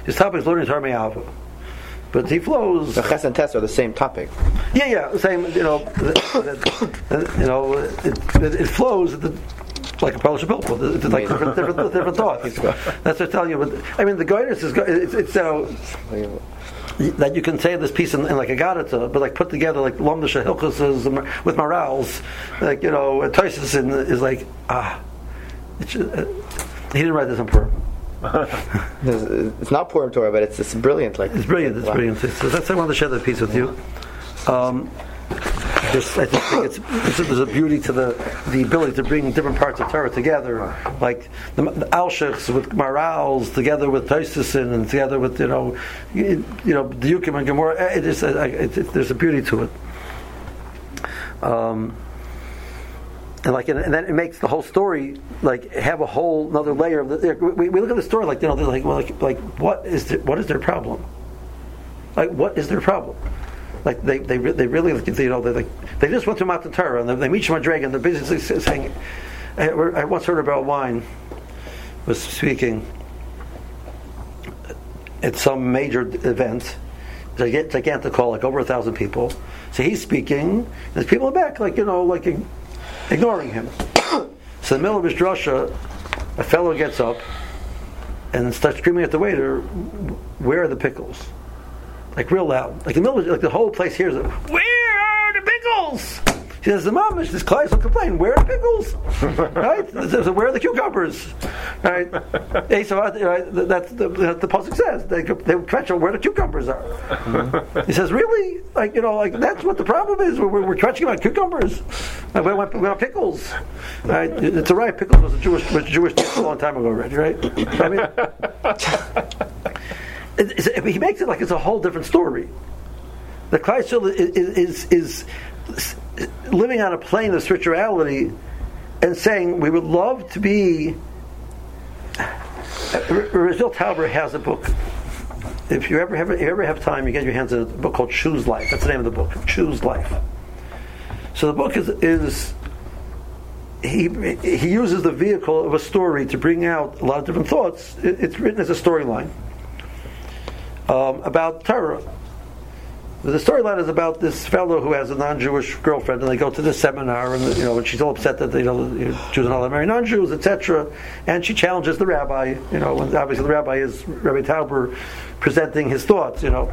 His topic is learning Torah Ava. But he flows. The Ches and Tes are the same topic. Yeah, yeah, same. You know, you know, it, it, it flows. Like a Polish Bilbo, it's like different, different, [LAUGHS] different thoughts. That's what I'm telling you. But I mean, the guidance is it's, it's uh, that you can say this piece in, in like a Gadata, but like put together like Lomdasha Hilchas with morals, like you know, Toisus is like ah, it's, uh, he didn't write this on Purim. [LAUGHS] It's not Purim Torah, but it's, it's brilliant. Like It's brilliant. It's Wow. brilliant. So that's I wanted to share that piece with you. Um, just, I think it's, it's there's a beauty to the the ability to bring different parts of Torah together, like the, the Alshechs with Marals together with Toistusin and together with you know you, you know Diukim and Gemara. It is a, it, it, there's a beauty to it. Um, and like, and then it makes the whole story like have a whole another layer of the. We, we look at the story like you know they're like well, like like what is the, what is their problem? Like what is their problem? Like they they, they really you know they like they just went to Matan Torah and they, meet Shema Dragon. They're basically saying. I, once heard about wine was speaking at some major event. Gigantic call, like over a thousand people. So he's speaking, and there's people back, like you know, like ignoring him. so in the middle of his drasha, a fellow gets up and starts screaming at the waiter, "Where are the pickles?" Like real loud, like the middle, of, like the whole place hears it. Where are the pickles? He says, "The mamish, this client will complain. Where are the pickles? [LAUGHS] right? Says, Where are the cucumbers? Right? right, that's the, the, the pasuk says they they question where the cucumbers are. Mm-hmm. He says, really? Like you know, like that's what the problem is. We're, we're, crunching about cucumbers. Like, we, want, we want pickles. Right? It's all right. Pickles was a Jewish was a Jewish a long time ago already, right? I mean, [LAUGHS] it, it's- he makes it like it's a whole different story. The is, is, is, is living on a plane of spirituality and saying we would love to be. Rizal Tauber has a book. If you ever have, if you ever have time, you get your hands on a book called Choose Life. That's the name of the book. Choose Life. So the book is is he he uses the vehicle of a story to bring out a lot of different thoughts. It, it's written as a storyline um, about Torah. The storyline is about this fellow who has a non-Jewish girlfriend, and they go to this seminar, and you know, and she's all upset that you know Jews are not allowed to marry non-Jews, etc. And she challenges the rabbi, you know, and obviously the rabbi is Rabbi Tauber presenting his thoughts, you know,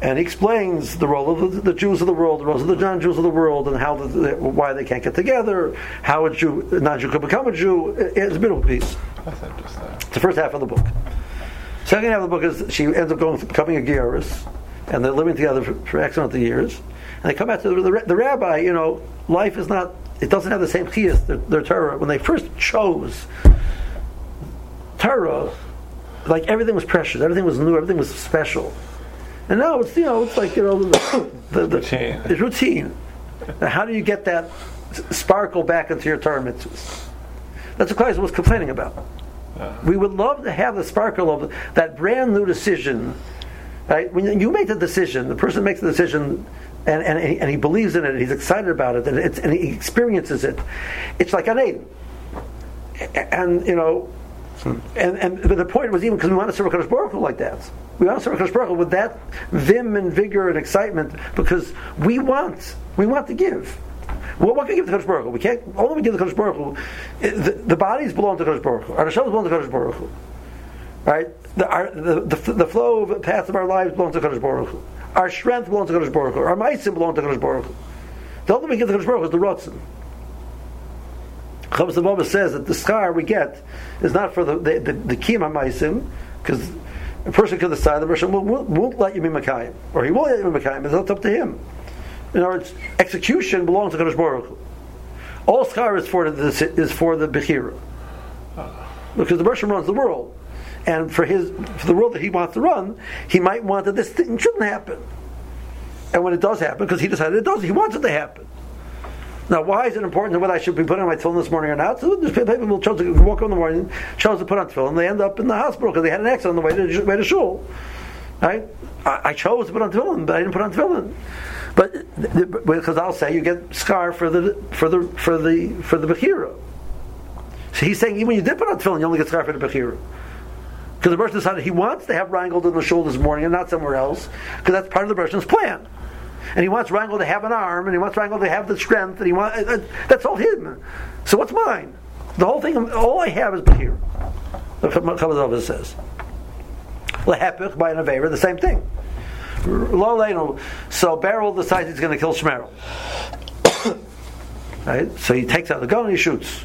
and he explains the role of the, the Jews of the world, the roles of the non-Jews of the world, and how the, the, why they can't get together, how a Jew, a non-Jew could become a Jew. It's a beautiful piece. That's interesting. It's the first half of the book. Second half of the book is she ends up going becoming a Gyaris, and they're living together for, for X amount of years. And they come back to the, the, the rabbi. You know, life is not. It doesn't have the same chiyas, their, their Torah. When they first chose Torah, like everything was precious, everything was new, everything was special. And now it's you know it's like you know the, the, the Routine. It's routine. Now, how do you get that sparkle back into your Torah mitzvahs? That's what Christ was complaining about. We would love to have the sparkle of that brand new decision. Right? When you make the decision, the person makes the decision and, and, and, he, believes in it, and he's excited about it, and, and he experiences it. It's like an aid. and you know, and and but the point was even because we want to serve Hakadosh Baruch Hu like that. We want to serve Hakadosh Baruch Hu with that vim and vigor and excitement because we want we want to give. Well, what can we give to Hakadosh Baruch Hu? We can't. All we give to Hakadosh Baruch Hu, the, the bodies belong to Hakadosh Baruch Hu. Our neshamos belong to Hakadosh Baruch Hu. Right? The, our, the, the, the flow of the path of our lives belongs to Hakadosh Baruch Hu. Our strength belongs to Hakadosh Baruch Hu. Our meisim belongs to Hakadosh Baruch Hu. The only thing we give to Hakadosh Baruch Hu is the rotzen. Chovos Halevavos says that the scar we get is not for the the, the, the kima meisim, because a person could decide the person won't, won't, won't let you be Makayim, or he will let you be Makayim. It's up to him. In other words, execution belongs to Kadosh Baruch Hu. All schar is for the is for the bechira, because the Russian runs the world, and for his for the world that he wants to run, he might want that this thing shouldn't happen. And when it does happen, because he decided it does, he wants it to happen. Now, why is it important whether I should be putting on my tefillin this morning or not? So there's people chose to walk in the morning, chose to put on tefillin, they end up in the hospital because they had an accident on the way to, way to shul. Right? I, I chose to put on tefillin, but I didn't put on tefillin. But because I'll say you get scar for the for the for the for the bechira. So he's saying even when you did put on tefillin, you only get scar for the bechira. Because the person decided he wants to have Reingold on the shul this morning and not somewhere else, because that's part of the person's plan and he wants Rangel to have an arm, and he wants Rangel to have the strength, and he wants uh, that's all him. So what's mine? The whole thing, all I have is Behir. The Chabad says. Lehepich by an the same thing. So Beryl decides he's going to kill Shmerel. [COUGHS] right? So he takes out the gun and he shoots.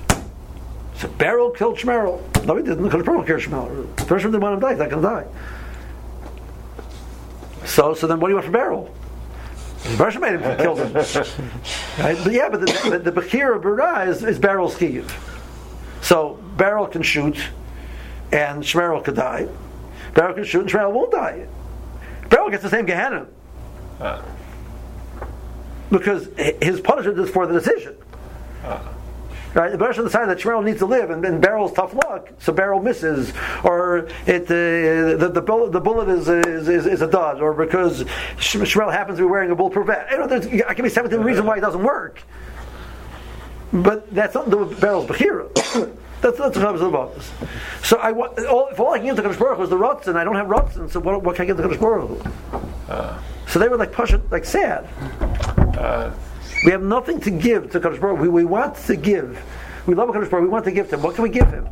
So Beryl killed Shmerel. No, he didn't, because Beryl killed Shmerel. The person didn't want him to die, he's not going to die. So, so then what do you want from Beryl? Barsha made him kill him. [LAUGHS] right? But yeah, but the, the, the Bechir of Bara is, is Beryl's Kiev. So Beryl can shoot, and Shmerel could die. Beryl can shoot, and Shmerel won't die. Beryl gets the same Gehenna. Uh. Because his punishment is for the decision. Uh. Right? The Bereshit decided that Shmerel needs to live, and, and Beryl's tough luck, so Beryl misses, or it uh, the, the bullet the bullet is is, is, is a dud, or because Shmerel happens to be wearing a bulletproof vest. You know, there's, I can be seventeen reasons why it doesn't work. But that's not the Beryl's Bechira. [COUGHS] That's that's what I was about. So I all, if all I can give to Kadosh Baruch was the Ratzin, I don't have Ratzin, so what, what can I give to Kadosh Baruch uh, So they were like push it like sad. Uh, we have nothing to give to Kadosh Baruch. We, we want to give. We love Kadosh Baruch. We want to give to him. What can we give him?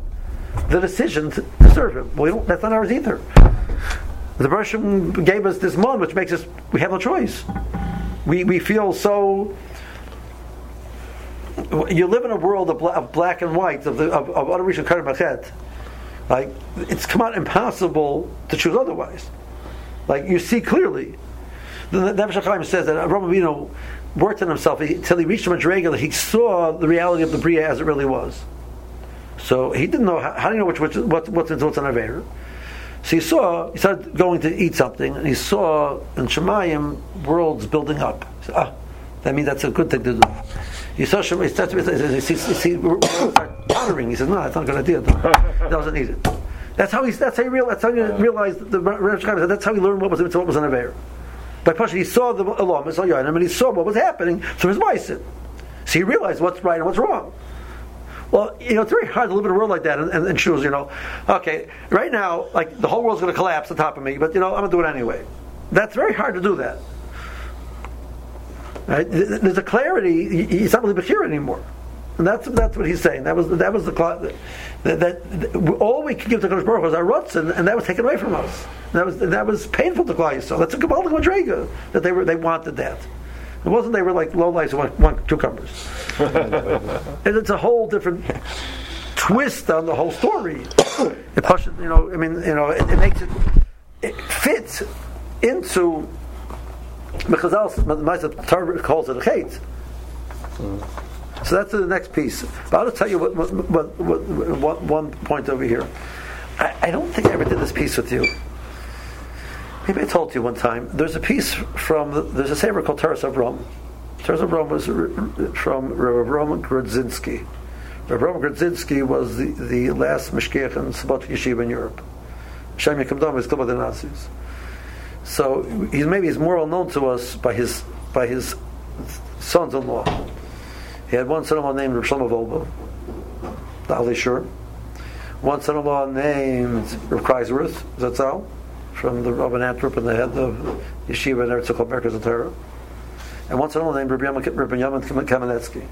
The decision to, serve him. Well, that's not ours either. The Bershom gave us this mon, which makes us we have no choice. We we feel so. You live in a world of, of black and white of the of, of Adoration Karim Like it's come out impossible to choose otherwise. Like you see clearly. The Nebuchadnezzar says that Abraham Avinu worked on himself until he reached a Madrega that he saw the reality of the Bria as it really was. So he didn't know how, how do you know which, which what, what's what's on Avera. So he saw he started going to eat something and he saw in Shemayim worlds building up. Said, ah, that means that's a good thing to do. He saw Shemayim, he starts pondering. He says, no, that's not a good idea. He doesn't need it. That's how he. That's how he realized. That's how he realized. The That's how he learned what was what was on Avera. By Pasha, he saw the Elam, and he saw what was happening So his Meisim. So he realized what's right and what's wrong. Well, you know, it's very hard to live in a world like that and, and, and choose, you know, okay, right now, like, the whole world's going to collapse on top of me, but, you know, I'm going to do it anyway. That's very hard to do that. Right? There's a clarity, he's not really here anymore. And that's that's what he's saying. That was that was the that, that, that all we could give to Kodesh Baruch was our ruts, and, and, that was taken away from us. That was that was painful to Klal Yisrael. That's a Kabbalah Madrega that they were they wanted that. It wasn't they were like low lights who want, want cucumbers. [LAUGHS] and it's a whole different twist on the whole story. It pushes, you know. I mean, you know, it, it makes it it fits into Mechazal Torah calls it a chait. Mm. So that's the next piece. But I'll tell you what, what, what, one point over here. I, I, don't think I ever did this piece with you. Maybe I told you one time. There's a piece from, there's a saber called Taras of Rome. Taras of Rome was from Rav Roman Grodzinski. Rav Roman Grodzinski was the, the last Mishkiach in Sabbat Yeshiva in Europe. Shem Yekim is killed by the Nazis. So he's maybe he's more well known to us by his by his sons-in-law. He had one son-in-law named Rav Shlomo Wolbe, the Alei Shur. one son-in-law named Rav Kreiswirth, Zatzal, from the Rabban Antwerp and the head of Yeshiva and Eretz called Merkaz Torah. And one son-in-law named Rabbi Rabbi Kamenetsky.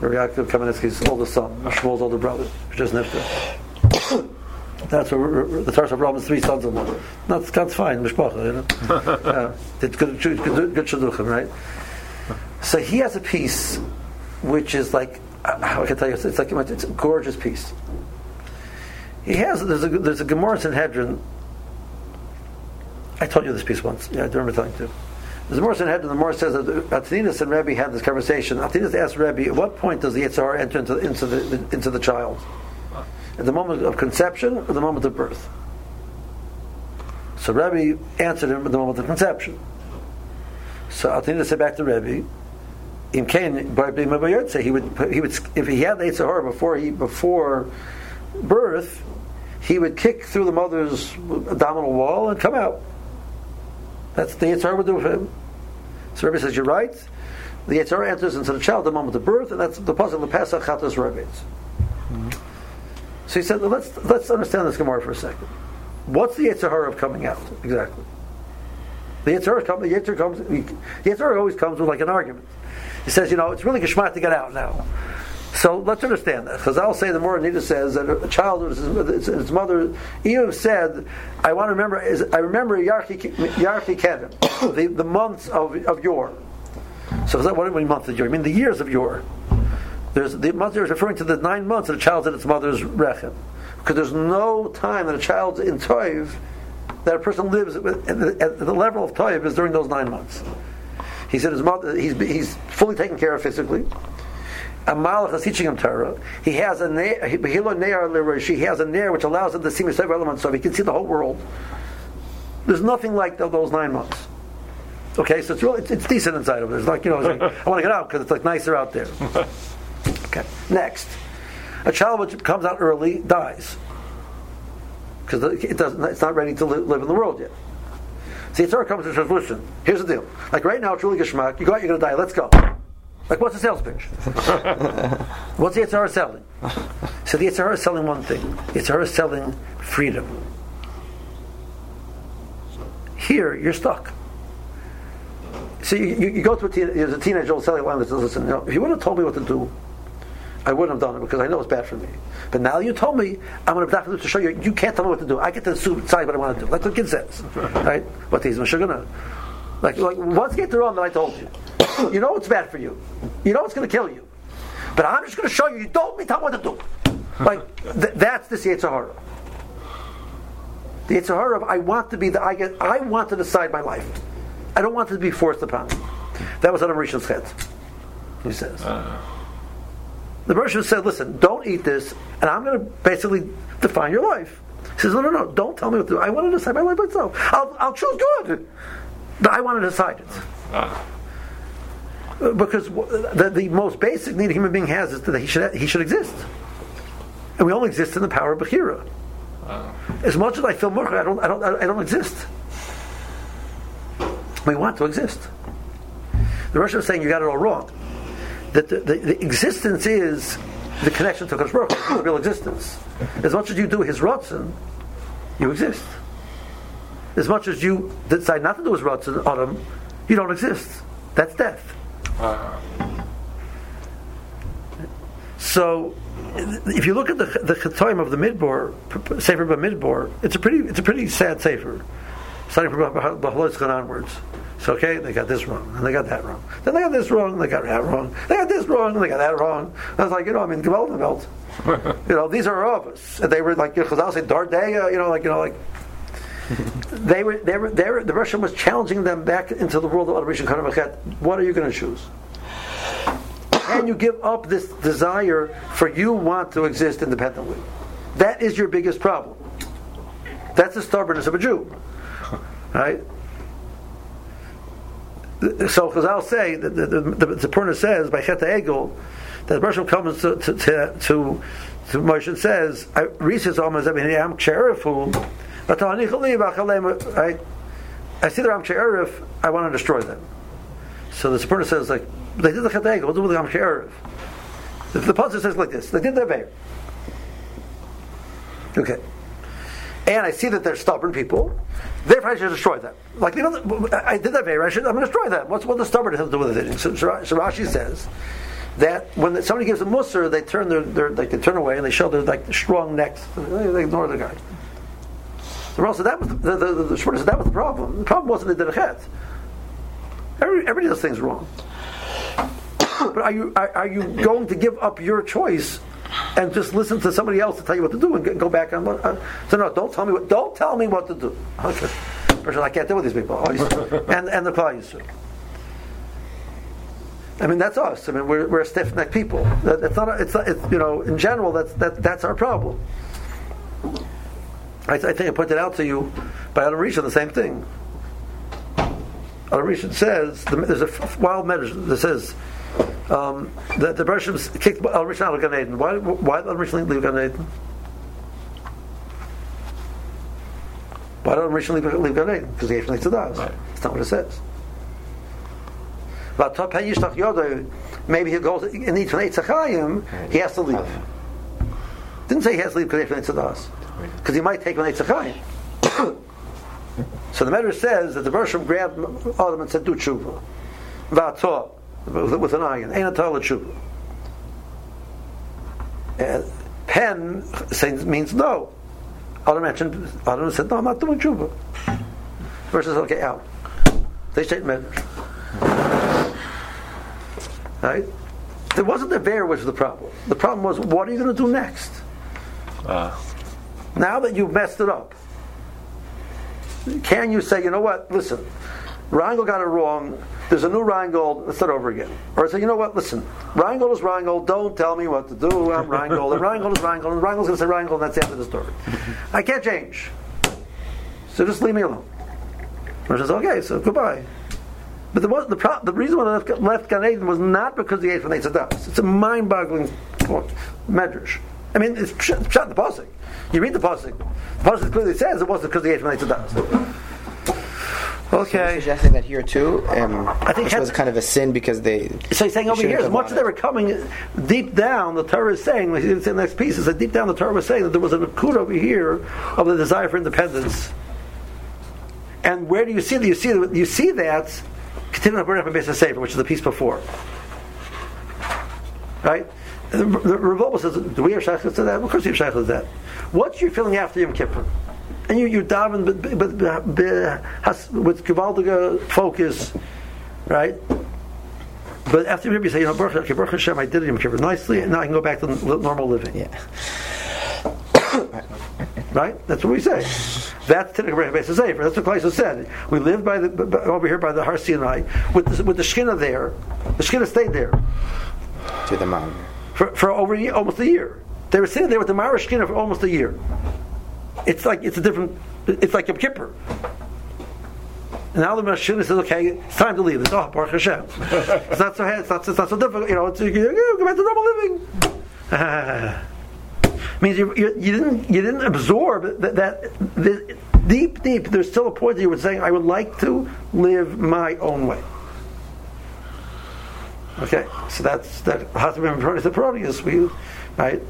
Rabbi Yaakov Kamenetsky's oldest son, Shmuel's older brother, which is Nifta. That's what the Tarsa of Rambam's three sons-in-law. That's, that's fine, mishpacha, you know. [LAUGHS] uh, it's good, good, good, good shidduchim, right? So he has a piece which is like, how I can tell you, it's, like it's a gorgeous piece. He has there's a there's a Gemara Sanhedrin. I told you this piece once. Yeah, I remember telling you. There's a Gemara Sanhedrin. The Gemara says that Antoninus and Rebbe had this conversation. Antoninus asked Rebbe, at what point does the Yitzhar enter into, into the into the child? At the moment of conception or the moment of birth? So Rebbe answered him at the moment of conception. So Antoninus said back to Rebbe, Im Kain he would he would if he had the Yitzhar before he before birth he would kick through the mother's abdominal wall and come out. That's the Yitzhar would do for him. So Rebbe says, You're right. The Yitzhar enters into the child at the moment of birth, and that's the puzzle of the Pesach Chatas Rebbe's. Mm-hmm. So he said, let's, let's understand this Gemara for a second. What's the Yitzhar of coming out? Exactly. The Yitzhar comes, the Yitzhar comes, the Yitzhar always comes with like an argument. He says, you know, it's really geschmack to get out now. So let's understand that. Chazal say the more Anita says that a child, his, his mother, Eve said, "I want to remember. I remember Yarchi Kevin, [COUGHS] the, the months of of yore." So is that what many months of yore? I mean the years of yore. There's the mother is referring to the nine months that a child's in its mother's rechem, because there's no time that a child's in toiv that a person lives the, at the level of toiv is during those nine months. He said his mother, he's, he's fully taken care of physically a malach is teaching him Torah. He has a ne'ar He has a ne'ar which allows him to see Mitzvah elements, so he can see the whole world. There's nothing like those nine months. Okay, so it's really it's, it's decent inside of it. It's like you know, like, I want to get out because it's like nicer out there. [LAUGHS] Okay, next, a child which comes out early dies because it doesn't. It's not ready to live in the world yet. See, Torah comes to says, listen, here's the deal. Like right now, it's really geschmack. You go out, you're going to die. Let's go. Like, what's the sales pitch? [LAUGHS] what's the Yitzhar selling? So the Yitzhar is selling one thing. Yitzhar is selling freedom. Here, you're stuck. So you, you, you go to a, teen, a teenager selling line that says, listen, you know, if you would have told me what to do, I wouldn't have done it because I know it's bad for me. But now you told me, I'm going to to show you, you can't tell me what to do. I get to decide what I want to do. That's what the kid says. [LAUGHS] Right? What he's Mashagana. Like, like, once get the wrong that I told you. you know it's bad for you. You know it's going to kill you. But I'm just going to show you. You don't me tell what to do. [LAUGHS] Like th- that's the Yitzhahara. The Yitzhahara of I want to be the I get I want to decide my life. I don't want it to be forced upon me. That was Adam Rishon's head. He says. Uh. The Russian said, "Listen, don't eat this, and I'm going to basically define your life." He says, "No, no, no! Don't tell me what to do. I want to decide my life myself. I'll, I'll choose good, but I want to decide it." Uh because the, the, most basic need a human being has is that he should he should exist, and we all exist in the power of Bechira. Wow. As much as I feel more, I don't I don't I don't exist. We want to exist. The Russian is saying you got it all wrong. That the, the, the existence is the connection to Kodesh Baruch real existence. As much as you do His Ratzon, you exist. As much as you decide not to do His Ratzon on Him, you don't exist. That's death. So, if you look at the the Chatoim of the Midbor, Sefer Midbor, it's a pretty it's a pretty sad Sefer, starting from Beha'aloscha onwards. So okay, they got this wrong, and they got that wrong. Then they got this wrong, and they got that wrong. They got this wrong, and they got that wrong. I was like, you know, I mean, Gewaltenwelt. [LAUGHS] you know, these are of us, and they were like, you know, Chazal said, Dardeya, uh, you know, like you know, like [LAUGHS] they were, they were, they were, the Russian was challenging them back into the world of Adoration Kanamachet. What are you going to choose? Can you give up this desire for you want to exist independently? That is your biggest problem. That's the stubbornness of a Jew. [LAUGHS] Right? So Chazal say that the, the, the, the Purna says by Chet Egel that Russian comes to to to, to, to Moshe and says, "Reeses almost I mean I'm Sherifu." I, I see the Ram She'erif, I want to destroy them. So the supporter says, like, they did the Chateg, we'll do with the Ram She'erif. The, the pasuk says like this, they did their Beir. Okay. And I see that they're stubborn people. Therefore, I should destroy them. Like, you know, I did that very. I should, I'm going to destroy that. What's what the stubborn has to do with it? So, so Rashi says that when somebody gives a musr, they turn their, their like they turn away and they show their like strong necks. They ignore the guy. The Rosh said that was the, the, the, the, said that was the problem. The problem wasn't the derechet. Every, everybody does things wrong. but are you are, are, you going to give up your choice and just listen to somebody else to tell you what to do and go back on? Uh, so no, don't tell me what. Don't tell me what to do. Okay. I can't deal with these people. and and the Klal Yisrael. I mean, that's us. I mean, we're, we're stiff necked people. That, it's not. It's, not, it's you know, in general, that's that, that's our problem. I, I, think I pointed out to you by Adam Rishon the same thing. Adam Rishon says there's a wild medrash that says um, that the Bershom kicked Adam Rishon out of Gan Eden. Why why did Adam Rishon leave Gan Eden? Why Adam Rishon leave, Gan Eden? Because he to us. Right. That's not what it says. But maybe he goes in each one he has to leave. Didn't say he has to leave because he has us because he might take an Eitzachayim. [COUGHS] so the Medrash says that the Bershom grabbed Adam and said, "Do tshuva." V'atah with an iron. Ain't a tshuva. And uh, pen means no. Adam mentioned. Adam said, "No, I'm not doing tshuva." Versus okay out. They Medrash. Right? It wasn't the bear which was the problem. The problem was, what are you going to do next? Uh. Now that you've messed it up, can you say, you know what, listen, Reingold got it wrong, there's a new Reingold, let's start over again. Or I say, you know what, listen, Reingold is Reingold, don't tell me what to do, I'm Reingold, and Reingold is Reingold, and Reingold's going to say Reingold, and that's the end of the story. I can't change. So just leave me alone. Or says, okay, so goodbye. But the, the, pro- the reason why they left, left Gan Eden was not because he ate from Eitzadas. It's a mind-boggling medrash. I mean, it's shot in the pasuk. You read the pasuk. The pasuk clearly says it wasn't because he ate from Eitzadas. Okay. So suggesting that here too, um, I think this was kind of a sin because they. So he's saying over here, as much as they were coming deep down, the Torah is saying, like in the next piece, is that deep down the Torah was saying that there was an nakud over here of the desire for independence. And where do you see that? You see you see that continuing to burn up base of Sefer, which is the piece before. Right? The, the Revolver says, do we have shaykhs to that? Of course we have shaykhs to that. What's your feeling after Yom Kippur? And you, you daven but, but, but, with gewaltige focus, right? But after you say, you know, Baruch, okay, Baruch Hashem, I did Yom Kippur nicely, and now I can go back to normal living. Yeah. [COUGHS] right? That's what we say. That's Tinnik Beis Sefer. That's what Klaisa said. We lived by the by, over here by the Har Sinai with the, with the Shechina there. The Shechina stayed there to the mountain for, for over a year, almost a year. They were sitting there with the Mara Shechina for almost a year. It's like it's a different. It's like a Kippur. And now the Mashina says, "Okay, it's time to leave." It's oh, Baruch Hashem. [LAUGHS] it's not so it's not, it's not so difficult. You know, it's, you go back to normal living. [LAUGHS] means you, you, you, didn't you didn't absorb that, that, deep deep. There's still a point that you were saying, "I would like to live my own way." Okay, so that's that. How to be the Proteus, we right